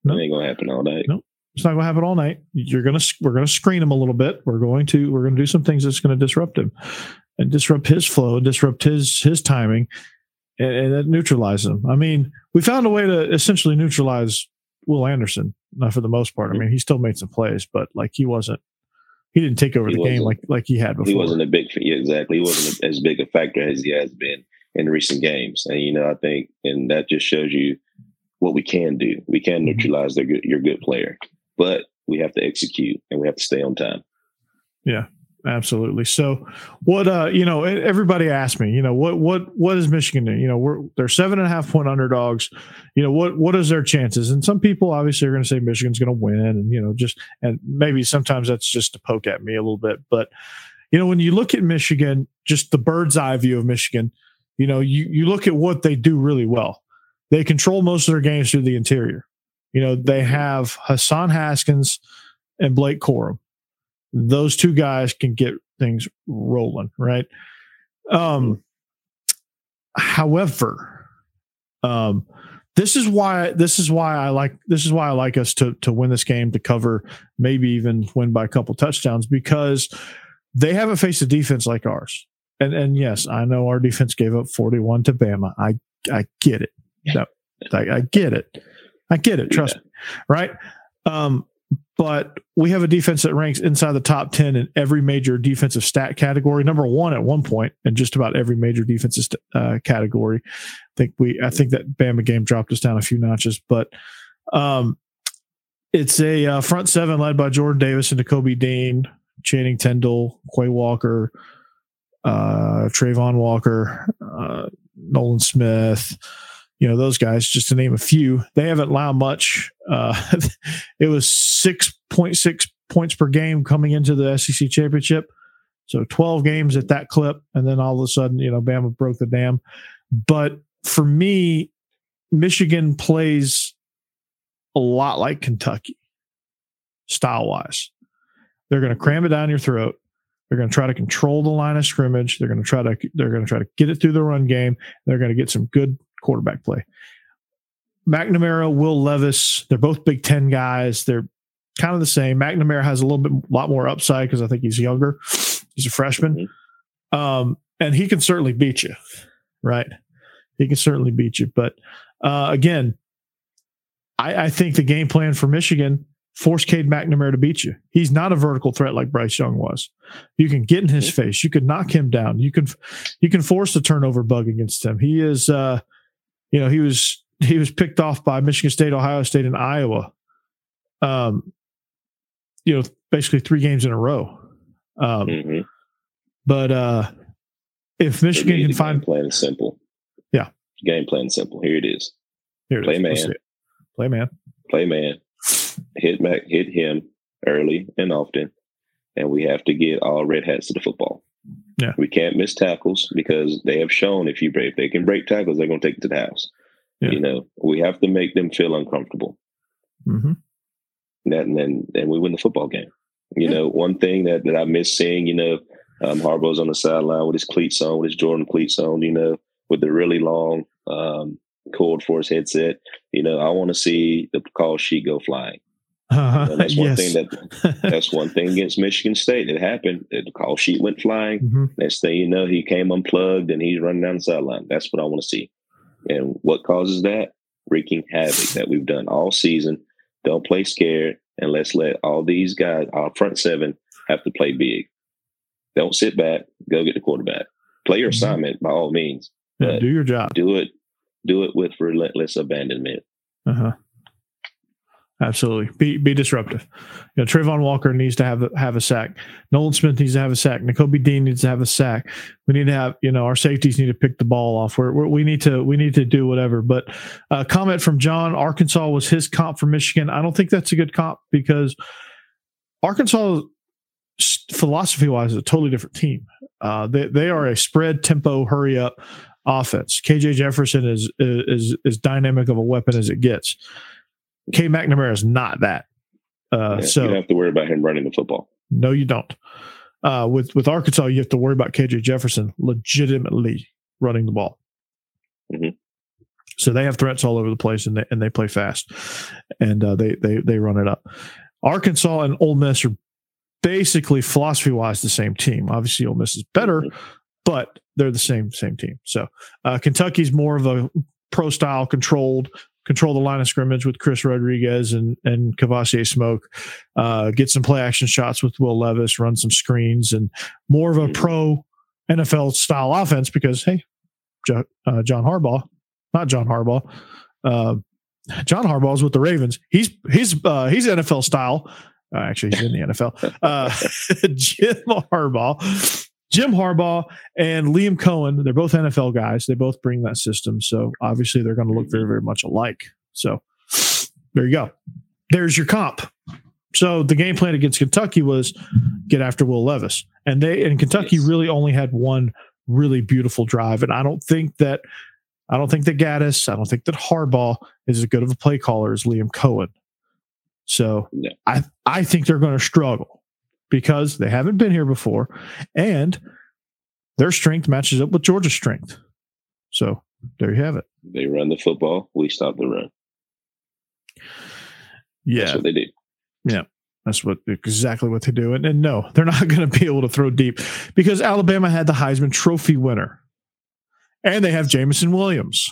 No. It ain't going to happen all night. No. It's not going to happen all night. You're to we're going to screen him a little bit. We're going to we're to do some things that's going to disrupt him and disrupt his flow and disrupt his his timing and, and then neutralize him. I mean, we found a way to essentially neutralize Will Anderson. Not for the most part. I mm-hmm. mean, he still made some plays, but like he wasn't he didn't take over He the game like like he had before. He wasn't a big yeah, exactly. He wasn't as big a factor as he has been in recent games. And you know, I think, and that just shows you what we can do. We can Mhm. neutralize their good, your good player, but we have to execute and we have to stay on time. Absolutely. So, what uh, you know, everybody asked me, you know, what what what is Michigan do? You know, we're they're seven and a half point underdogs. You know, what what is their chances? And some people obviously are going to say Michigan's going to win, and you know, just and maybe sometimes that's just to poke at me a little bit. But you know, when you look at Michigan, just the bird's eye view of Michigan, you know, you you look at what they do really well. They control most of their games through the interior. You know, they have Hassan Haskins and Blake Corum those two guys can get things rolling, right? Um, however, um, this is why this is why I like this is why I like us to to win this game to cover, maybe even win by a couple touchdowns because they haven't faced a defense like ours. And and yes, I know our defense gave up 41 to Bama. I I get it. No, I, I get it. I get it. Trust me. Right. Um, but we have a defense that ranks inside the top 10 in every major defensive stat category. Number one at one point in just about every major defensive st- uh, category. I think we i think that bama game dropped us down a few notches but um it's a uh, front seven led by jordan davis and Nakobe dean channing Tindall quay walker uh Travon walker uh nolan smith you know those guys just to name a few. They haven't allowed much. Uh [LAUGHS] it was 6.6 points per game coming into the sec championship. So 12 games at that clip and then all of a sudden you know bama broke the dam. But for me michigan plays a lot like kentucky style wise they're going to cram it down your throat they're going to try to control the line of scrimmage they're going to try to they're going to try to get it through the run game they're going to get some good quarterback play. McNamara, Will Levis, they're both Big Ten guys. They're kind of the same. McNamara has a little bit, a lot more upside because I think he's younger. He's a freshman, um, and he can certainly beat you, right? He can certainly beat you. But uh, again, I, I think the game plan for Michigan force Cade McNamara to beat you. He's not a vertical threat like Bryce Young was. You can get in his face. You can knock him down. You can you can force the turnover bug against him. He is, uh, you know, he was he was picked off by Michigan State, Ohio State, and Iowa. Um, you know, basically three games in a row. Um, hmm but uh, if Michigan can find plan is simple. Yeah. game plan simple. Here it is. here it play is. Man. play man. Play man, hit back, hit him early and often, and we have to get all red hats to the football. Yeah. we can't miss tackles because they have shown if you break, if they can break tackles, they're going to take it to the house. Yeah. You know, we have to make them feel uncomfortable. Mm-hmm. that and then then we win the football game. You know, one thing that, that I miss seeing, you know, um, Harbaugh's on the sideline with his cleats on, with his Jordan cleats on, you know, with the really long um, cord force headset. You know, I want to see the call sheet go flying. You know, that's one yes. [LAUGHS] thing that that's one thing [LAUGHS] against Michigan State. It happened. The call sheet went flying. Mhm. Next thing you know, he came unplugged and he's running down the sideline. That's what I want to see. And what causes that? Wreaking havoc that we've done all season. Don't play scared and let's let all these guys, our front seven, have to play big. Don't sit back. Go get the quarterback. Play your Mhm. assignment by all means. Yeah, do your job. Do it. Do it with relentless abandonment. Uh huh. Absolutely, be be disruptive. You know, Travon Walker needs to have a, have a sack. Nolan Smith needs to have a sack. Nakobe Dean needs to have a sack. We need to have you know our safeties need to pick the ball off. We're, we're, we need to we need to do whatever. But a uh, comment from John: Arkansas was his comp for Michigan. I don't think that's a good comp because Arkansas philosophy wise is a totally different team. Uh, they they are a spread tempo hurry up offense. KJ Jefferson is is is dynamic of a weapon as it gets. Cade McNamara is not that. Uh, yeah, so you don't have to worry about him running the football. No, you don't. Uh, with with Arkansas, you have to worry about KJ Jefferson legitimately running the ball. Mm-hmm. So they have threats all over the place, and they and they play fast, and uh, they they they run it up. Arkansas and Ole Miss are basically philosophy wise the same team. Obviously, Ole Miss is better, mm-hmm. But they're the same same team. So uh, Kentucky's more of a pro style controlled control the line of scrimmage with Chris Rodriguez and and Kavosiey Smoke, uh, get some play action shots with Will Levis, run some screens, and more of a mm-hmm. pro NFL style offense because hey, jo- uh, John Harbaugh, not John Harbaugh, uh, John Harbaugh's with the Ravens. He's he's uh, he's NFL style. Uh, actually, he's in the NFL. [LAUGHS] Uh, [LAUGHS] Jim Harbaugh. Jim Harbaugh and Liam Coen, they're both NFL guys. They both bring that system. So obviously they're going to look very, very much alike. So there you go. There's your comp. So the game plan against Kentucky was get after Will Levis. And they and Kentucky yes. really only had one really beautiful drive. And I don't think that I don't think that Gattis, I don't think that Harbaugh is as good of a play caller as Liam Coen. So no. I I think they're going to struggle because they haven't been here before and their strength matches up with Georgia's strength. So there you have it. They run the football, we stop the run. Yeah. That's what they do. Yeah. That's what exactly what they do. And, and no, they're not [LAUGHS] going to be able to throw deep because Alabama had the Heisman Trophy winner. And they have Jameson Williams.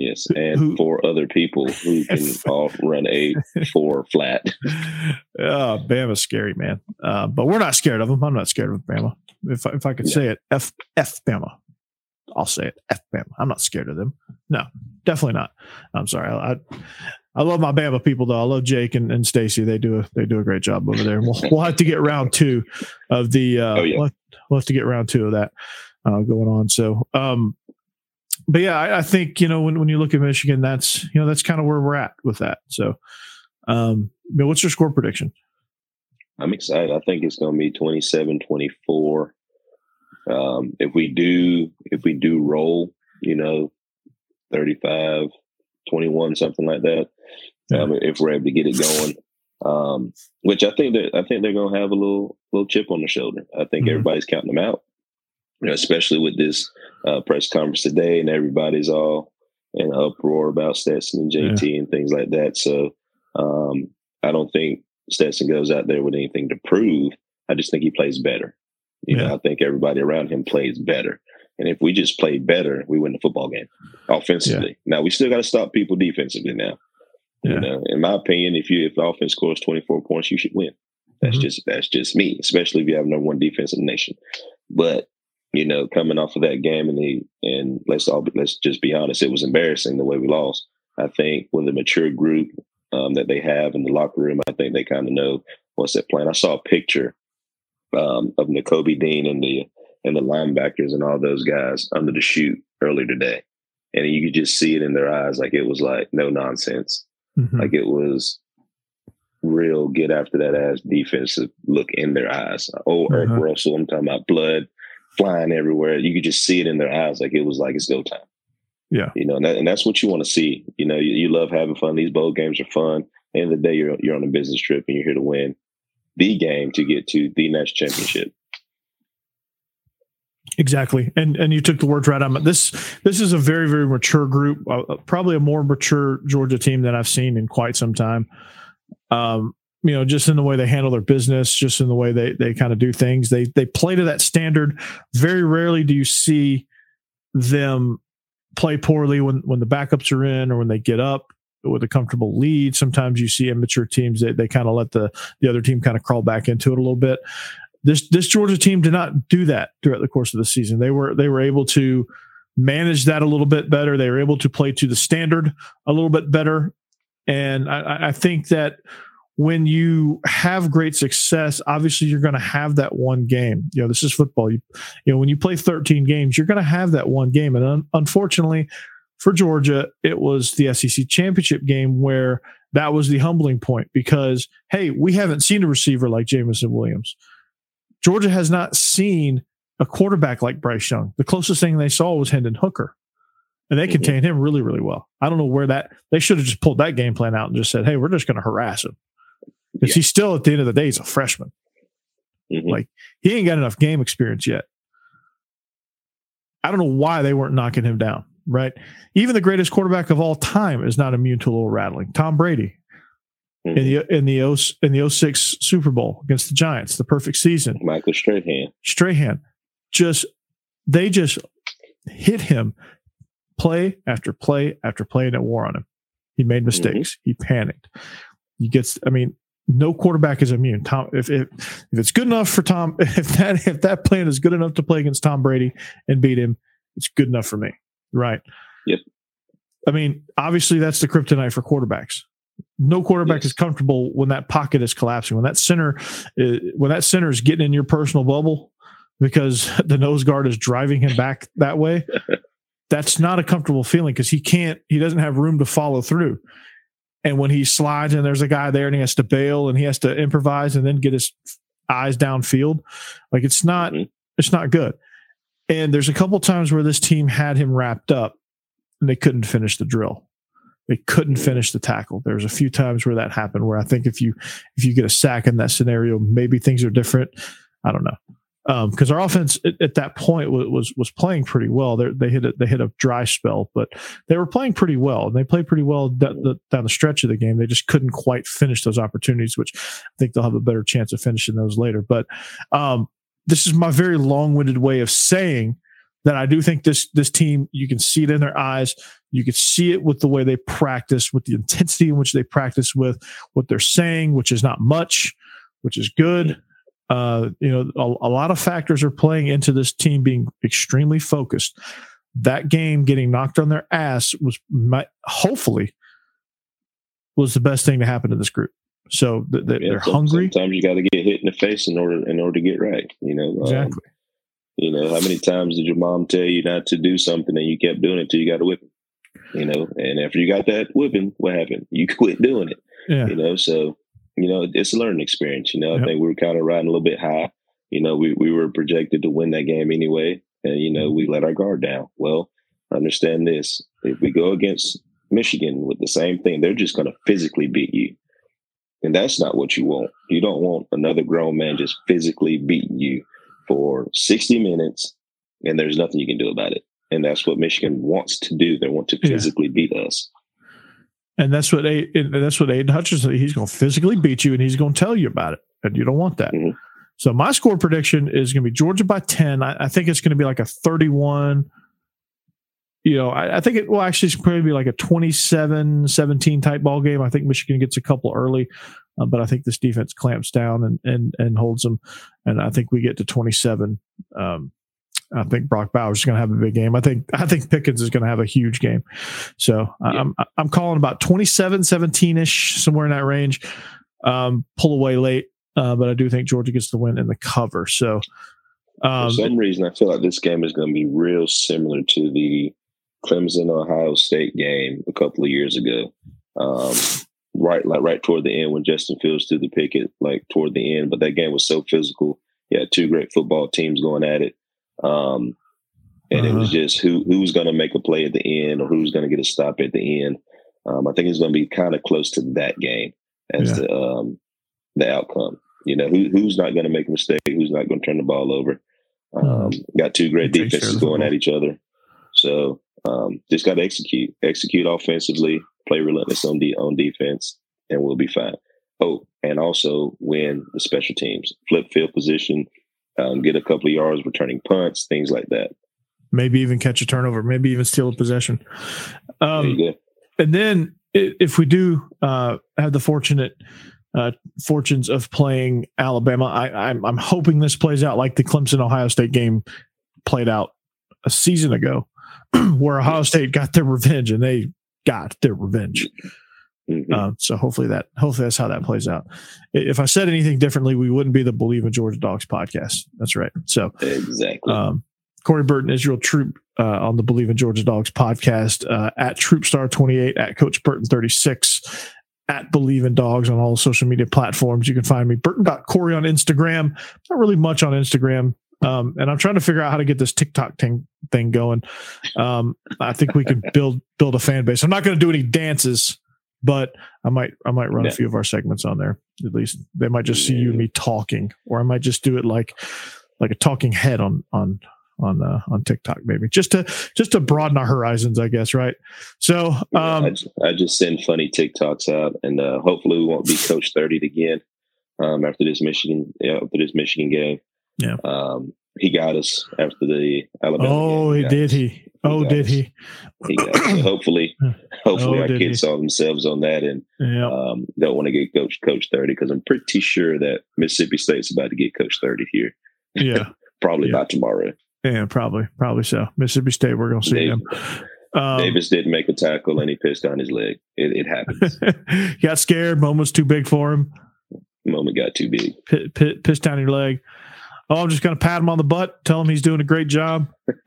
Yes, and who, four other people who [LAUGHS] can all run a four flat. Oh, Bama's scary, man. Uh, but we're not scared of them. I'm not scared of Bama. If if I could say it, F F Bama. I'll say it, F Bama. I'm not scared of them. No, definitely not. I'm sorry. I, I, I love my Bama people though. I love Jake and, and Stacy. They do a they do a great job over there. We'll, we'll have to get round two of the. Uh, oh, yeah. we'll, we'll have to get round two of that uh, going on. So, um, but yeah, I, I, think you know when when you look at Michigan, that's you know that's kind of where we're at with that. So, um, but what's your score prediction? I'm excited. I think it's going to be 27-24. Um, if we do, if we do roll, you know, 35, 21, something like that. Yeah. Um, if we're able to get it going, um, which I think that I think they're going to have a little little chip on their shoulder. I think mm-hmm. everybody's counting them out you know, especially with this uh, press conference today, and everybody's all in uproar about Stetson and JT yeah. and things like that. So um, I don't think Stetson goes out there with anything to prove. I just think he plays better. You yeah. know, I think everybody around him plays better. And if we just play better, we win the football game offensively. Yeah. Now we still got to stop people defensively. Now, you know, in my opinion, if you if the offense scores twenty four points, you should win. That's mm-hmm. just that's just me, especially if you have number one defense in the nation. But you know, coming off of that game and the and let's all let's just be honest, it was embarrassing the way we lost. I think with a mature group um, that they have in the locker room, I think they kind of know what's that plan. I saw a picture um, of Nakobe Dean and the and the linebackers and all those guys under the chute earlier today, and you could just see it in their eyes, like it was like no nonsense, mm-hmm. like it was real get after that ass defensive look in their eyes. Oh, Eric uh-huh. Russell, I'm talking about blood flying everywhere. You could just see it in their eyes, like it was like it's go time. Yeah, you know, and, that, and that's what you want to see. You know, you, you, love having fun. These bowl games are fun. End of the day, you're you're on a business trip and you're here to win the game to get to the next championship. Exactly, and and you took the words right out. Of this this is a very very mature group, uh, uh, probably a more mature Georgia team than I've seen in quite some time. Um, you know, just in the way they handle their business, just in the way they they kind of do things. They they play to that standard. Very rarely do you see them play poorly when when the backups are in or when they get up with a comfortable lead. Sometimes you see immature teams that they, they kind of let the the other team kind of crawl back into it a little bit. This this Georgia team did not do that throughout the course of the season. They were they were able to manage that a little bit better. They were able to play to the standard a little bit better. And I, I think that when you have great success, obviously you're going to have that one game. You know, this is football. You, you know, when you play 13 games, you're going to have that one game. And un- unfortunately for Georgia, it was the SEC championship game where that was the humbling point because, hey, we haven't seen a receiver like Jameson Williams. Georgia has not seen a quarterback like Bryce Young. The closest thing they saw was Hendon Hooker, and they mm-hmm. contained him really, really well. I don't know where that they should have just pulled that game plan out and just said, "Hey, we're just going to harass him," because yeah. he's still at the end of the day he's a freshman. Mm-hmm. Like he ain't got enough game experience yet. I don't know why they weren't knocking him down. Right, even the greatest quarterback of all time is not immune to a little rattling. Tom Brady, Mm-hmm. in the in the 0, in the 06 Super Bowl against the Giants, the perfect season. Michael Strahan. Strahan just they just hit him play after play after play and it wore on him. He made mistakes. Mm-hmm. He panicked. He gets I mean, no quarterback is immune. Tom if, if if it's good enough for Tom [LAUGHS] if that if that plan is good enough to play against Tom Brady and beat him, it's good enough for me. Right. Yep. I mean, obviously that's the kryptonite for quarterbacks no quarterback yes. is comfortable when that pocket is collapsing when that center is, uh, when that center is getting in your personal bubble because [LAUGHS] the nose guard is driving him back that way [LAUGHS] that's not a comfortable feeling because he can't he doesn't have room to follow through and when he slides and there's a guy there and he has to bail and he has to improvise and then get his eyes downfield like it's not mm-hmm. it's not good and there's a couple times where this team had him wrapped up and they couldn't finish the drill they couldn't finish the tackle. There's a few times where that happened where I think if you if you get a sack in that scenario, maybe things are different. I don't know because um, our offense at, at, that point was, was was playing pretty well. They they hit a, they hit a dry spell, but they were playing pretty well. And they played pretty well the, down the stretch of the game. They just couldn't quite finish those opportunities, which I think they'll have a better chance of finishing those later. But um, this is my very long winded way of saying that I do think this this team you can see it in their eyes. You can see it with the way they practice, with the intensity in which they practice, with what they're saying, which is not much, which is good. Uh, you know, a, a lot of factors are playing into this team being extremely focused. That game getting knocked on their ass was my, hopefully was the best thing to happen to this group. So th- th- yeah, they're hungry. Sometimes you got to get hit in the face in order in order to get right. You know, um, exactly. Um, you know, how many times did your mom tell you not to do something and you kept doing it till you got a whipping? You know, and after you got that whipping, what happened? You [LAUGHS] quit doing it. Yeah. You know, so you know, it's a learning experience. You know, yep. I think we were kind of riding a little bit high. You know, we, we were projected to win that game anyway. And, you know, we let our guard down. Well, understand this. If we go against Michigan with the same thing, they're just going to physically beat you. And that's not what you want. You don't want another grown man just physically beating you for 60 minutes and there's nothing you can do about it. And that's what Michigan wants to do. They want to physically yeah. beat us. And that's what a, that's what Aidan Hutchinson said. he's going to physically beat you and he's going to tell you about it. And you don't want that. Mm-hmm. So my score prediction is going to be Georgia by 10. I, I think it's going to be like a 31. You know, I, I think it will actually probably be like a 27 17 type ball game. I think Michigan gets a couple early. Uh, but I think this defense clamps down and and and holds them, and I think we get to 27. Um, I think Brock Bowers is going to have a big game. I think I think Pickens is going to have a huge game. So yeah. I'm I'm calling about 27, 17 ish, somewhere in that range. Um, pull away late, uh, but I do think Georgia gets the win in the cover. So um, for some reason, I feel like this game is going to be real similar to the Clemson Ohio State game a couple of years ago. Um, right like right toward the end when Justin Fields threw the picket, like toward the end. But that game was so physical. Yeah, two great football teams going at it. Um, and uh-huh. it was uh-huh. just who who's going to make a play at the end or who's going to get a stop at the end. Um, I think it's going to be kind of close to that game as yeah. the um, the outcome. You know, who who's not going to make a mistake, who's not going to turn the ball over. Um, got two great defenses going at each other, so um, just got to execute, execute offensively, play relentless on the on defense, and we'll be fine. Oh, and also win the special teams, flip field position, um, get a couple of yards returning punts, things like that. Maybe even catch a turnover, maybe even steal a possession. Um, and then if we do uh, have the fortunate uh, fortunes of playing Alabama, I, I'm, I'm hoping this plays out like the Clemson Ohio State game played out a season ago [CLEARS THROAT] where Ohio State got their revenge, and they got their revenge. Mhm. Um, so hopefully that hopefully that's how that plays out. If I said anything differently, we wouldn't be the Believe in Georgia Dogs podcast. That's right. So exactly. um, Corey Burton, Israel Troop uh, on the Believe in Georgia Dogs podcast uh, at Troopstar28, at Coach Burton 36, at Believe in Dogs on all social media platforms. You can find me, Burton.Corey on Instagram. Not really much on Instagram. Um, and I'm trying to figure out how to get this TikTok thing thing going. Um, I think we can [LAUGHS] build build a fan base. I'm not going to do any dances, but I might I might run a few of our segments on there. At least they might just see you and me talking, or I might just do it like like a talking head on on on uh, on TikTok, maybe just to just to broaden our horizons, I guess. Right. So, Yeah, um, I, ju- I just send funny TikToks out, and uh, hopefully we won't be Coach 30 again um, after this Michigan yeah, after this Michigan game. Yeah. um, he got us after the Alabama. oh, game. he did he? Oh, did he? He got hopefully, hopefully Oh, our kids saw themselves on that and Yeah. um, don't want to get Coach Coach 30 because I'm pretty sure that Mississippi State's about to get Coach 30 here, Yeah. [LAUGHS] probably Yeah. by tomorrow. Yeah. Probably. Probably so. Mississippi State. We're gonna see Dave- them. Um, Davis didn't make a tackle and he pissed on his leg. It, it happens. he [LAUGHS] got scared. Moment was too big for him. Moment got too big. P- p- pissed down your leg. Oh, I'm just gonna pat him on the butt, tell him he's doing a great job. [LAUGHS]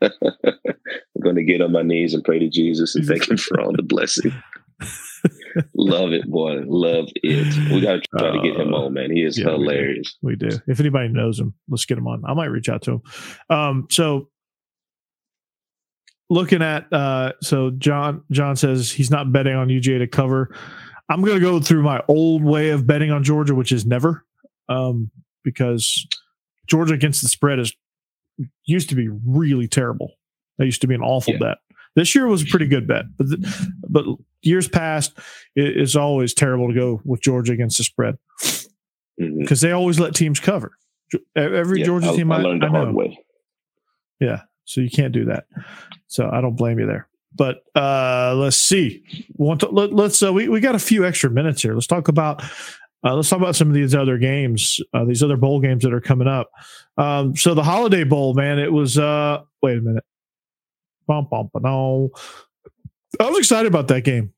Going to get on my knees and pray to Jesus and thank Him for all the blessing. [LAUGHS] Love it, boy. Love it. We got to try to get him Uh, on, man. He is yeah, we do. hilarious. We do. If anybody knows him, let's get him on. I might reach out to him. Um, so looking at uh so John John says he's not betting on UJ to cover. I'm gonna go through my old way of betting on Georgia, which is never. Um, because Georgia against the spread is used to be really terrible. That used to be an awful Yeah. bet. This year was a pretty good bet, but the, [LAUGHS] but years past, it, it's always terrible to go with Georgia against the spread because they always let teams cover. Every Yeah, Georgia I, team I I, learned I the know. hard way. Yeah, so you can't do that. So I don't blame you there. But uh, let's see. Want to, let, let's uh, we we got a few extra minutes here. Let's talk about uh, let's talk about some of these other games, uh, these other bowl games that are coming up. Um, so the Holiday Bowl, man, it was. Uh, wait a minute. Bum, bum, no. I was excited about that game.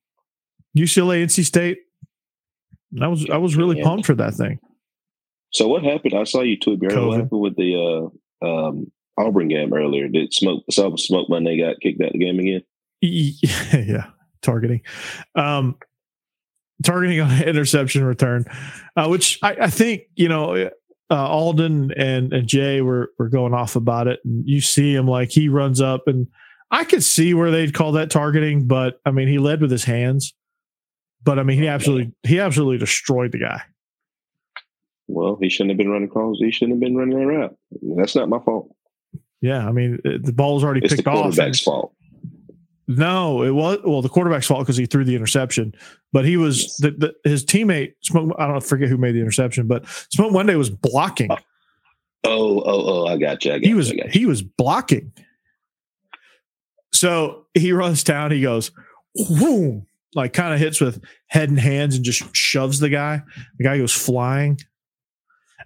UCLA, NC State. I was I was really Yeah. pumped for that thing. So what happened? I saw you tweet. Barry. What happened with the uh, um, Auburn game earlier? Did Smoke saw Smoke Monday got kicked out of the game again? [LAUGHS] yeah, targeting. Um, targeting on interception return, uh, which I, I think you know. Uh, Alden and, and Jay were were going off about it, and you see him like he runs up, and I could see where they'd call that targeting, but I mean he led with his hands, but I mean he absolutely he absolutely destroyed the guy. Well, he shouldn't have been running across. He shouldn't have been running that route. That's not my fault. Yeah, I mean it- the ball was already It's the picked off. quarterback's fault. No, it was well the quarterback's fault because he threw the interception, but he was Yes. the, the, his teammate. Smoke, I don't forget who made the interception, but Smoke Monday was blocking. Oh, oh, oh! I got you. I got he you. was I got you. he was blocking. So he runs down. He goes, boom, like kind of hits with head and hands and just shoves the guy. The guy goes flying,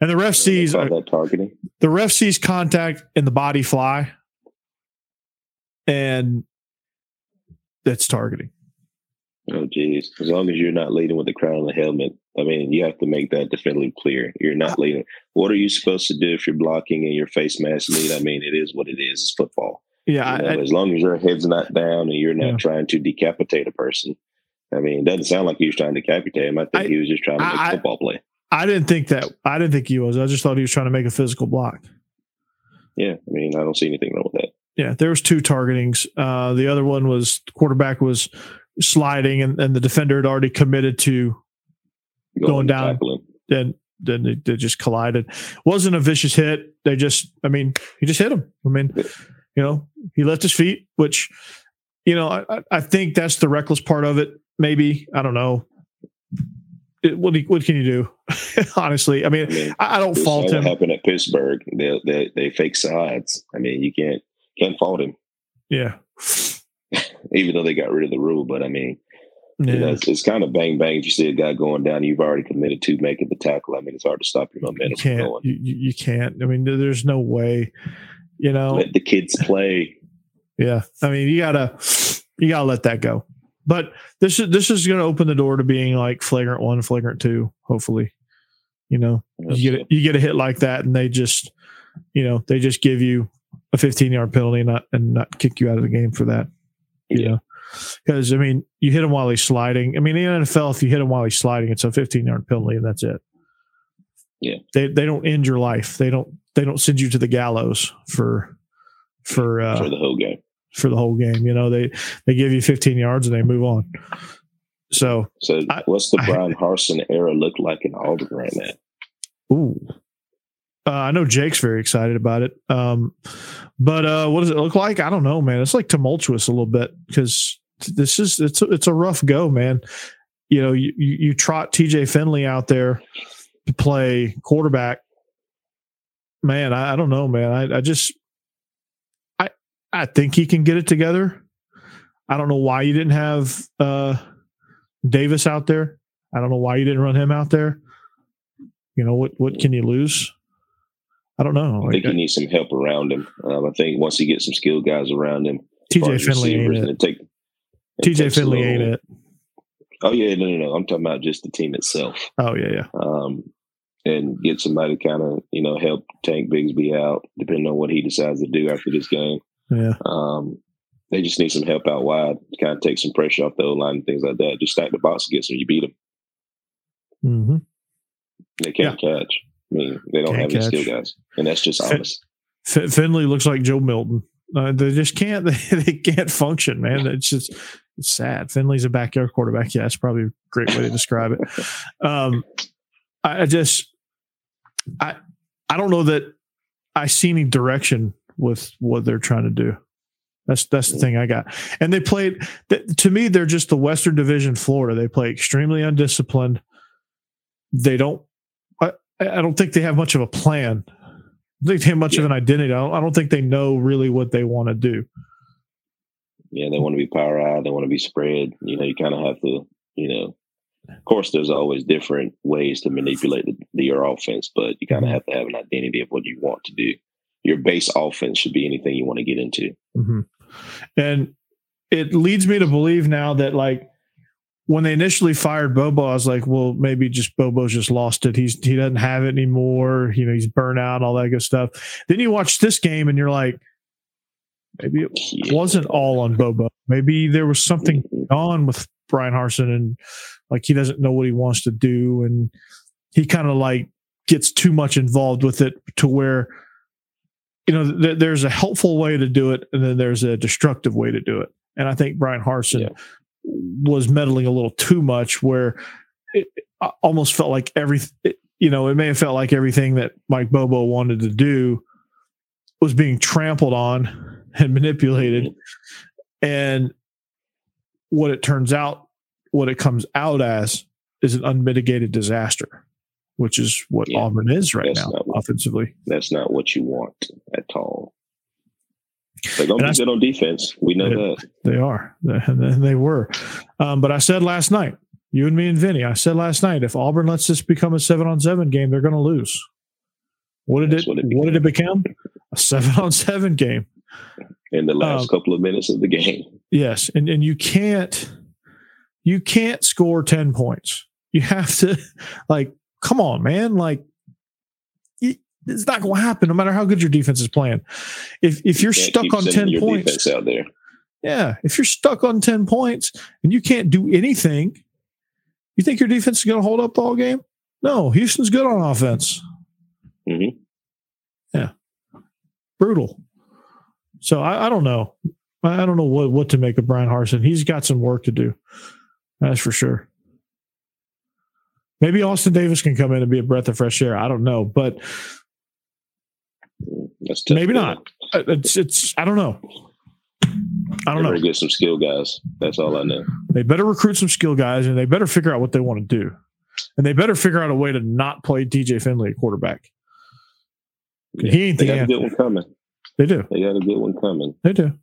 and the ref sees that targeting. the ref sees contact in the body fly, and that's targeting. Oh, geez. As long as you're not leading with the crown and the helmet, I mean, you have to make that definitively clear. You're not leading. What are you supposed to do if you're blocking and your face mask lead? I mean, it is what it is. It's football. Yeah, You know, I, as long as your head's not down and you're not Yeah. trying to decapitate a person. I mean, it doesn't sound like he was trying to decapitate him. I think I- he was just trying to make I- a football play. I didn't think that. I didn't think he was. I just thought he was trying to make a physical block. Yeah, I mean, I don't see anything wrong with that. Yeah, there was two targetings. Uh, the other one was the quarterback was sliding, and, and the defender had already committed to. Going and down. Then then they, they just collided. wasn't a vicious hit. They just. I mean, he just hit him. I mean, you know, he left his feet, which, you know, I, I- think that's the reckless part of it. Maybe I don't know. It, what do what can you do? [LAUGHS] Honestly, I I mean, mean, I, don't fault is what him. happened at Pittsburgh. They, they they fake sides. I mean, you can't can't fault him, Yeah, [LAUGHS] even though they got rid of the rule. But I mean, yeah. you know, it's, it's kind of bang bang. If you see a guy going down, you've already committed to making the tackle. I mean, it's hard to stop your you momentum from can't. going. You, you you can't. I mean, there's no way. You know, Let the kids play. Yeah. I mean, you gotta you gotta let that go. But this is this is gonna open the door to being like flagrant one, flagrant two, hopefully. You know, you get a, you get a hit like that and they just you know, they just give you a 15 yard penalty and not and not kick you out of the game for that. You yeah. know. Because I mean, you hit him while he's sliding. I mean, in the NFL, if you hit him while he's sliding, it's a 15 yard penalty and that's it. Yeah. They they don't end your life. They don't they don't send you to the gallows for for uh, for the whole game. For the whole game, you know they they give you 15 yards and they move on. So, so I, what's the Bryan Harsin era look like in Auburn right now? Ooh, uh, I know Jake's very excited about it. Um, but uh, what does it look like? I don't know, man. It's like tumultuous a little bit because this is it's a, it's a rough go, man. You know, you you, you trot TJ Finley out there to play quarterback. Man, I, I don't know, man. I, I just I I think he can get it together. I don't know why you didn't have uh, Davis out there. I don't know why you didn't run him out there. You know what? What can you lose? I don't know. I think he needs some help around him. Um, I think once he gets some skilled guys around him, TJ Finley ain't it. Take, TJ Finley ain't it. Oh yeah, no, no, no. I'm talking about just the team itself. Oh yeah, yeah. Um, and get somebody to kind of you know help Tank Bigsby out, depending on what he decides to do after this game. Yeah. Um, they just need some help out wide to kind of take some pressure off the O line and things like that. Just stack the box against them, you beat them. Mm-hmm. They can't yeah. catch. I mean, they don't can't have any skill guys, and that's just honest. Fin- Finley looks like Joe Milton. Uh, they just can't. [LAUGHS] They, they can't function, man. It's just it's sad. Finley's a backyard quarterback. Yeah, that's probably a great way to describe it. Um, I, I just, I, I don't know that I see any direction with what they're trying to do. That's that's the thing I got. And they played. To me, they're just the Western Division Florida. They play extremely undisciplined. They don't I I don't think they have much of a plan. I don't think they have much yeah. of an identity. I don't, I don't think they know really what they want to do. Yeah, they want to be power out. They want to be spread. You know, you kind of have to, you know, of course, there's always different ways to manipulate the, the, your offense, but you kind of mm-hmm. have to have an identity of what you want to do. Your base offense should be anything you want to get into. Mm-hmm. And it leads me to believe now that, like, when they initially fired Bobo, I was like, well, maybe just Bobo's just lost it. He's he doesn't have it anymore. You know, he's burnt out, all that good stuff. Then you watch this game and you're like, maybe it wasn't all on Bobo. Maybe there was something on with Bryan Harsin and like he doesn't know what he wants to do and he kind of like gets too much involved with it to where you know th- there's a helpful way to do it and then there's a destructive way to do it. And I think Bryan Harsin yeah. was meddling a little too much where it almost felt like every you know it may have felt like everything that mike bobo wanted to do was being trampled on and manipulated. Mm-hmm. And what it turns out what it comes out as is an unmitigated disaster which is what yeah, auburn is right now what, offensively that's not what you want at all they're going to be good on defense. We know they, that. They are. And they were. Um, but I said last night, you and me and Vinny, I said last night, if Auburn lets this become a seven on seven game, they're going to lose. What did That's it, what, it what did it become? A seven on seven game. In the last um, couple of minutes of the game. Yes. And and you can't you can't score 10 points. You have to like, come on, man. Like it's not going to happen no matter how good your defense is playing. If if you're you stuck on 10 points out there. Yeah, if you're stuck on 10 points and you can't do anything, you think your defense is going to hold up all game? No, Houston's good on offense. Mm-hmm. Yeah. Brutal. So I, I, don't know. I don't know what, what to make of Bryan Harsin. He's got some work to do. That's for sure. Maybe Austin Davis can come in and be a breath of fresh air. I don't know. But that's maybe not. Uh, it's it's I don't know. I don't know. Get some skill guys. That's all I know. They better recruit some skill guys, and they better figure out what they want to do, and they better figure out a way to not play TJ Finley at quarterback. Yeah, he ain't they the got answer. a good one coming. They do. They got a good one coming. They do.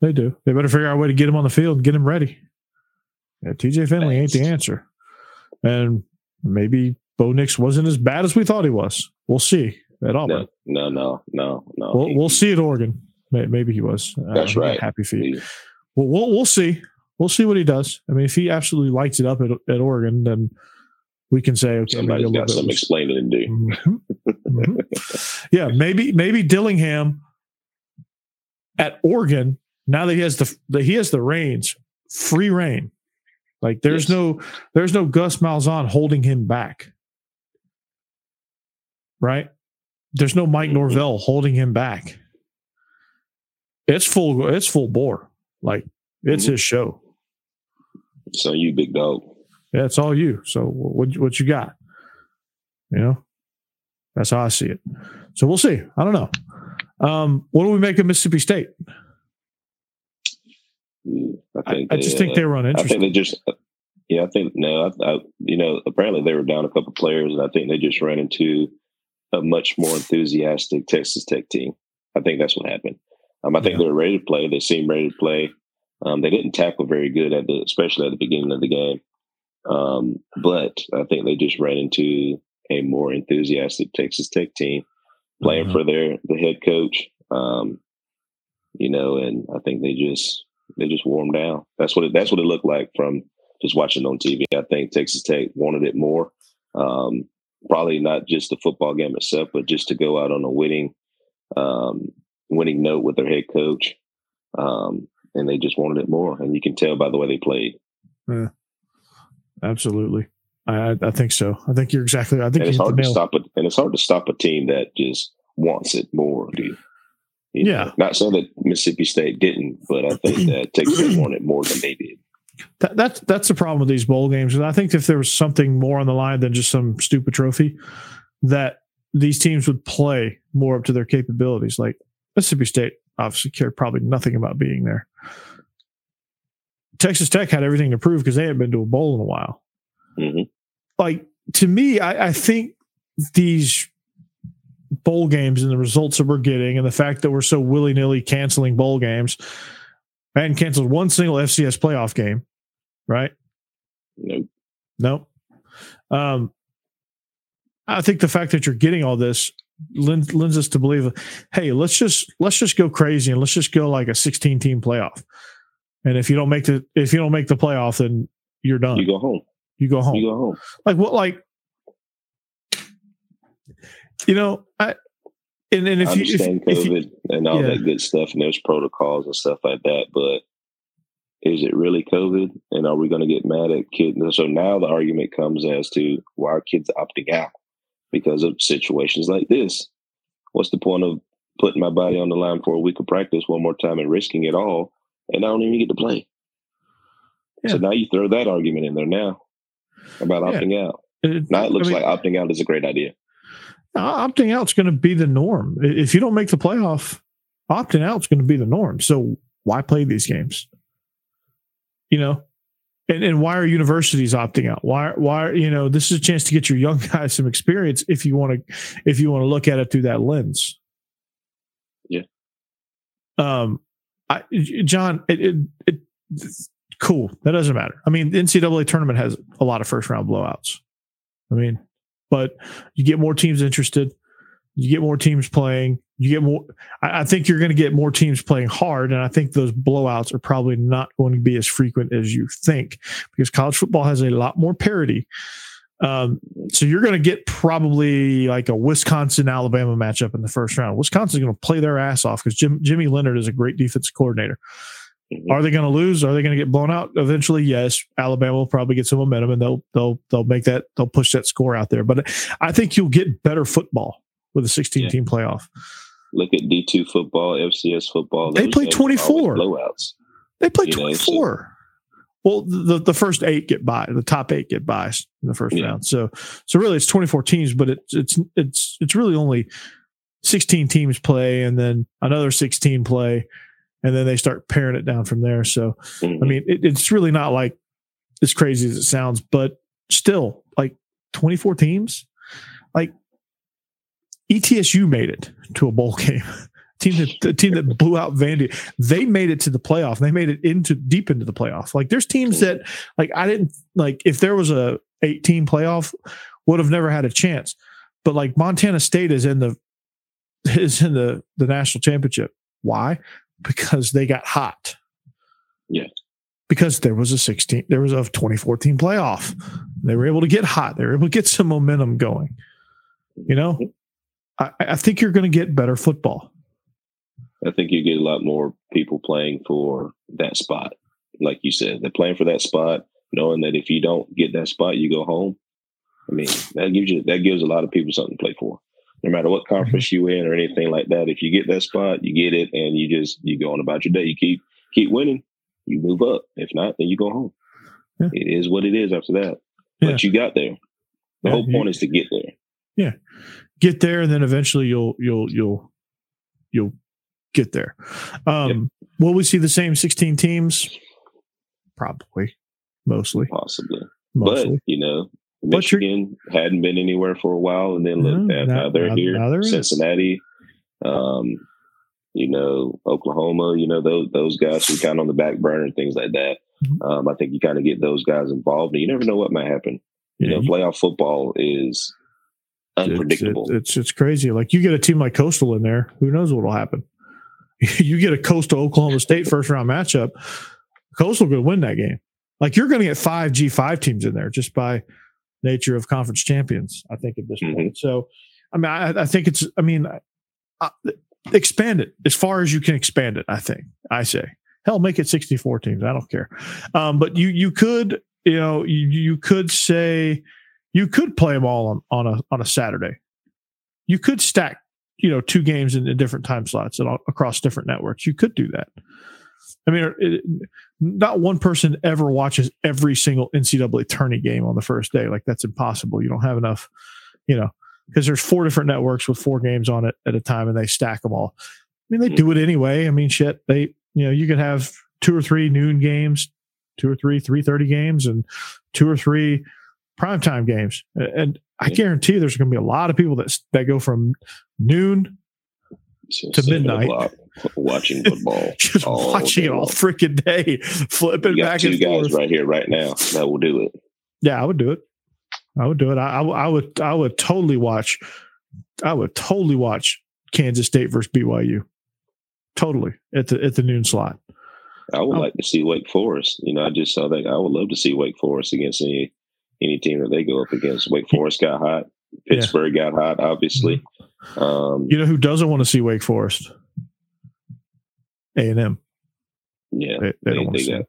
They do. They better figure out a way to get him on the field and get him ready. Yeah, TJ Finley Thanks. ain't the answer, and maybe Bo Nix wasn't as bad as we thought he was. We'll see at Auburn. No, no, no, no, no. We'll, we'll see at Oregon. Maybe he was. That's uh, right. Happy feet. Well, we'll we'll see. We'll see what he does. I mean, if he absolutely lights it up at, at Oregon, then we can say okay. Somebody's got some explaining to do. Mm-hmm. mm-hmm. [LAUGHS] yeah, maybe maybe Dillingham at Oregon. Now that he has the, the he has the reins, free reign. Like there's yes. no there's no Gus Malzahn holding him back. Right? There's no Mike mm-hmm. Norvell holding him back. It's full it's full bore. Like it's mm-hmm. his show. So you big dog. Yeah, it's all you. So what what you got? You know? That's how I see it. So we'll see. I don't know. Um, what do we make of Mississippi State? I think I, just think uh, they were uninterested. I think they just, yeah, I think no, I, I, you know, apparently they were down a couple players, and I think they just ran into a much more enthusiastic Texas Tech team. I think that's what happened. Um, I think yeah. they were ready to play. They seemed ready to play. Um, they didn't tackle very good at the, especially at the beginning of the game. Um, but I think they just ran into a more enthusiastic Texas Tech team playing mm-hmm. for their the head coach. Um, you know, and I think they just they just warmed down. That's what it, that's what it looked like from just watching on TV. I think Texas Tech wanted it more. Um, probably not just the football game itself, but just to go out on a winning um, winning note with their head coach. Um, and they just wanted it more, and you can tell by the way they played. Yeah, absolutely. I, I think so. I think you're exactly. I think and it's hard to stop it, and it's hard to stop a team that just wants it more, dude. You yeah. Know, not saying that Mississippi State didn't, but I think [CLEARS THROAT] that Texas wanted more than they did. That, that's that's the problem with these bowl games. And I think if there was something more on the line than just some stupid trophy, that these teams would play more up to their capabilities. Like Mississippi State obviously cared probably nothing about being there. Texas Tech had everything to prove because they hadn't been to a bowl in a while. Mm-hmm. Like to me, I, I think these bowl games and the results that we're getting, and the fact that we're so willy nilly canceling bowl games, hadn't canceled one single FCS playoff game, right? Nope. Nope. Um, I think the fact that you're getting all this lends, lends us to believe, hey, let's just let's just go crazy and let's just go like a 16 team playoff. And if you don't make the if you don't make the playoff, then you're done. You go home. You go home. You go home. Like what? Like you know, I and, and if I understand you, if, COVID you, and all yeah. that good stuff, and there's protocols and stuff like that, but is it really COVID? And are we going to get mad at kids? So now the argument comes as to why are kids opting out because of situations like this? What's the point of putting my body on the line for a week of practice one more time and risking it all, and I don't even get to play? Yeah. So now you throw that argument in there now about opting yeah. out. It, now it looks I mean, like opting out is a great idea. Opting out is going to be the norm. If you don't make the playoff, opting out is going to be the norm. So why play these games? You know, and, and why are universities opting out? Why why you know this is a chance to get your young [LAUGHS] guys some experience if you want to if you want to look at it through that lens. Yeah. Um, I John, it, it, it cool. That doesn't matter. I mean, the NCAA tournament has a lot of first round blowouts. I mean, but you get more teams interested, you get more teams playing, you get more. I, I think you're going to get more teams playing hard, and I think those blowouts are probably not going to be as frequent as you think because college football has a lot more parity. Um, so you're going to get probably like a Wisconsin Alabama matchup in the first round. Wisconsin's going to play their ass off because Jim, Jimmy Leonhard is a great defense coordinator. Mm-hmm. Are they going to lose? Are they going to get blown out eventually? Yes. Alabama will probably get some momentum and they'll they'll they'll make that they'll push that score out there. But I think you'll get better football with a 16 yeah. team playoff. Look at D2 football, FCS football. They play 24 blowouts. They play 24. Know, so. Well, the, the first eight get by. The top eight get by in the first yeah. round. So so really, it's 24 teams, but it's it's it's it's really only 16 teams play, and then another 16 play, and then they start paring it down from there. So, mm-hmm. I mean, it, it's really not like as crazy as it sounds, but still, like 24 teams, like ETSU made it to a bowl [LAUGHS] game. team that the team that blew out Vandy, they made it to the playoff. They made it into deep into the playoff. Like there's teams that like I didn't like if there was a 18 playoff, would have never had a chance. But like Montana State is in the is in the the national championship Why? Because they got hot. Yeah. Because there was a 16, there was a 2014 playoff. They were able to get hot. They were able to get some momentum going. You know, I, I think you're going to get better football. I think you get a lot more people playing for that spot. Like you said, they're playing for that spot, knowing that if you don't get that spot, you go home. I mean, that gives you that gives a lot of people something to play for. No matter what conference you in or anything like that, if you get that spot, you get it, and you just you go on about your day. You keep keep winning, you move up. If not, then you go home. Yeah. It is what it is after that. Yeah. But you got there. The Yeah, whole point is to get there. Yeah, get there, and then eventually you'll you'll you'll you'll get there. Um, Will we see the same 16 teams? Probably, mostly, Possibly. mostly. But you know, Michigan hadn't been anywhere for a while, and then look, now, Now- they're now- here. now. Cincinnati, um, you know, Oklahoma. You know, those those guys who kind of on the back burner and things like that. Mhm. Um, I think you kind of get those guys involved, and you never know what might happen. You Yeah, know, playoff football is unpredictable. It's, it's it's crazy. Like you get a team like Coastal in there, who knows what will happen? [LAUGHS] you get a Coastal Oklahoma State first round matchup. Coastal could win that game. Like you're going to get five G five teams in there just by nature of conference champions. I think at this Mhm. point. So, I mean, I, I think it's. I mean, uh, expand it as far as you can expand it. I think. I say, hell, make it sixty four teams. I don't care. Um, but you you could you know you you could say you could play them all on on a on a Saturday. You could stack you know two games in, in different time slots and all, across different networks. You could do that. I mean, it, not one person ever watches every single NCAA tourney game on the first day. Like that's impossible. You don't have enough, you know, because there's four different networks with four games on it at a time, and they stack them all. I mean, they hmm. do it anyway. I mean, shit, they you know you could have two or three noon games, two or three three thirty games, and two or three primetime games. And I guarantee there's going to be a lot of people that that go from noon to midnight. watching [LAUGHS] football. [LAUGHS] just watching it all freaking day, flipping back two and guys forth. right here, right now that will do it. Yeah, I would do it. I would do it. I, I, I would. I would totally watch. I would totally watch Kansas State versus BYU. Totally at the at the noon slot. I would Oh. like to see Wake Forest. You know, I just saw that. I would love to see Wake Forest against any any team that they go up against. Wake Forest got hot. Yeah. Pittsburgh got hot, obviously. Mm-hmm. Um, You know who doesn't want to see Wake Forest? A and M. yeah, They, they they, don't want to they, see. got,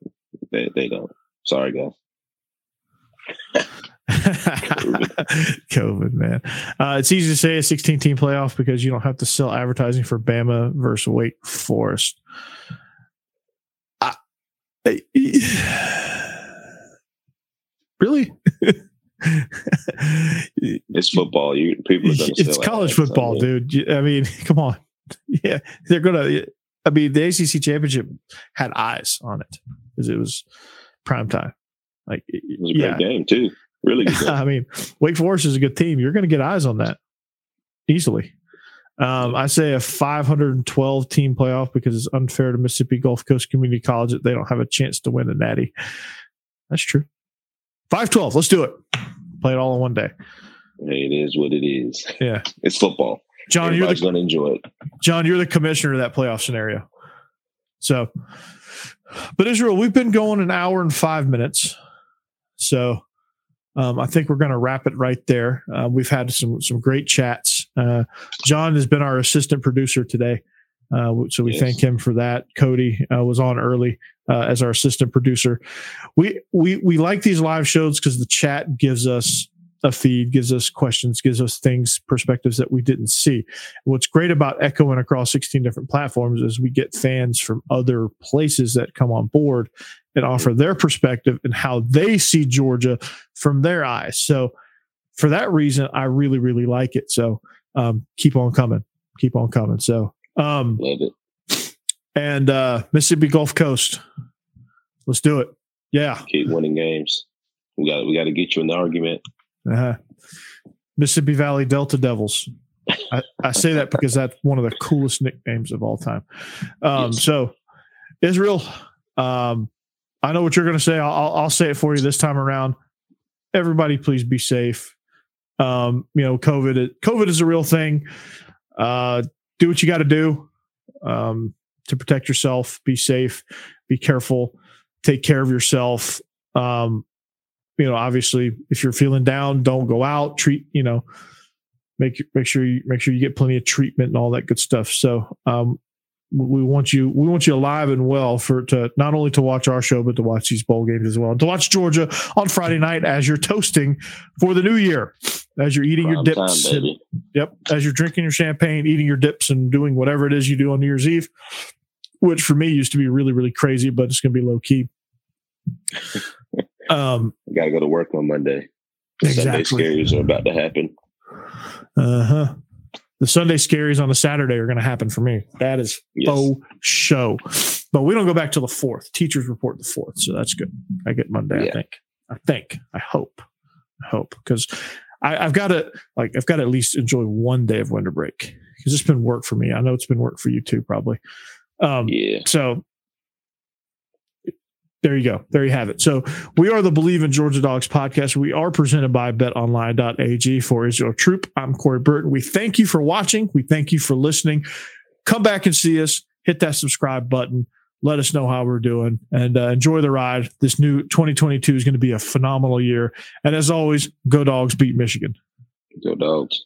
they, they don't. Sorry, guys. [LAUGHS] COVID, man. Uh, it's easy to say a 16 team playoff because you don't have to sell advertising for Bama versus Wake Forest. I, [SIGHS] really? [LAUGHS] It's football. You people are it's college football, dude. I mean, [LAUGHS] come on. Yeah, they're gonna. I mean, the ACC championship had eyes on it because it was prime time. Like, It was a great game too. Really [LAUGHS] game. I mean, Wake Forest is a good team. You're going to get eyes on that easily. Um, I say a 512 team playoff because it's unfair to Mississippi Gulf Coast Community College that they don't have a chance to win a natty. That's true. 512. Let's do it. Play it all in one day. It is what it is. Yeah. It's football. John, you're the going to enjoy it. John, you're the commissioner of that playoff scenario. So, but Israel, we've been going an hour and five minutes. So, um, I think we're going to wrap it right there. Uh, we've had some some great chats. Uh, John has been our assistant producer today, uh, so we Yes. thank him for that. Cody uh, was on early uh, as our assistant producer. We we we like these live shows because the chat gives us a feed, gives us questions, gives us things, perspectives that we didn't see. What's great about echoing across 16 different platforms is we get fans from other places that come on board and offer their perspective and how they see Georgia from their eyes. So for that reason, I really, really like it. So um, keep on coming, keep on coming. So, um, Love it. And uh, Mississippi Gulf Coast, let's do it. Yeah. Keep winning games. We got we got to get you in the argument. Uh-huh. Mississippi Valley Delta Devils. I, I say that because that's one of the coolest nicknames of all time. Um, Yes. So, Israel, um, I know what you're going to say. I'll, I'll, I'll say it for you this time around. Everybody, please be safe. Um, you know, COVID. COVID is a real thing. Uh, do what you got to do. Um, to protect yourself, be safe, be careful, take care of yourself. Um, you know, obviously, if you're feeling down, don't go out. Treat, you know, make make sure you make sure you get plenty of treatment and all that good stuff. So, um, we want you we want you alive and well for to not only to watch our show but to watch these bowl games as well to watch georgia on friday night as you're toasting for the new year as you're eating Prime your dips time, and, yep as you're drinking your champagne eating your dips and doing whatever it is you do on new year's eve which for me used to be really really crazy but it's going to be low key [LAUGHS] um gotta go to work on monday exactly. sunday scaries are about to happen uh-huh the Sunday scaries on the Saturday are going to happen for me. That is yes. faux show. But we don't go back till the fourth. Teachers report the fourth, so that's good. I get Monday. Yeah. I think. I think. I hope. I hope because I've got to like I've got to at least enjoy one day of winter break because it's been work for me. I know it's been work for you too, probably. Um, yeah. So there you go. There you have it. So we are the Bleav in Georgia Dogs podcast. We are presented by betonline.ag for Israel Troop. I'm Corey Burton. We thank you for watching. We thank you for listening. Come back and see us. Hit that subscribe button. Let us know how we're doing and uh, enjoy the ride. This new 2022 is going to be a phenomenal year. And as always, go dogs beat Michigan. Go dogs.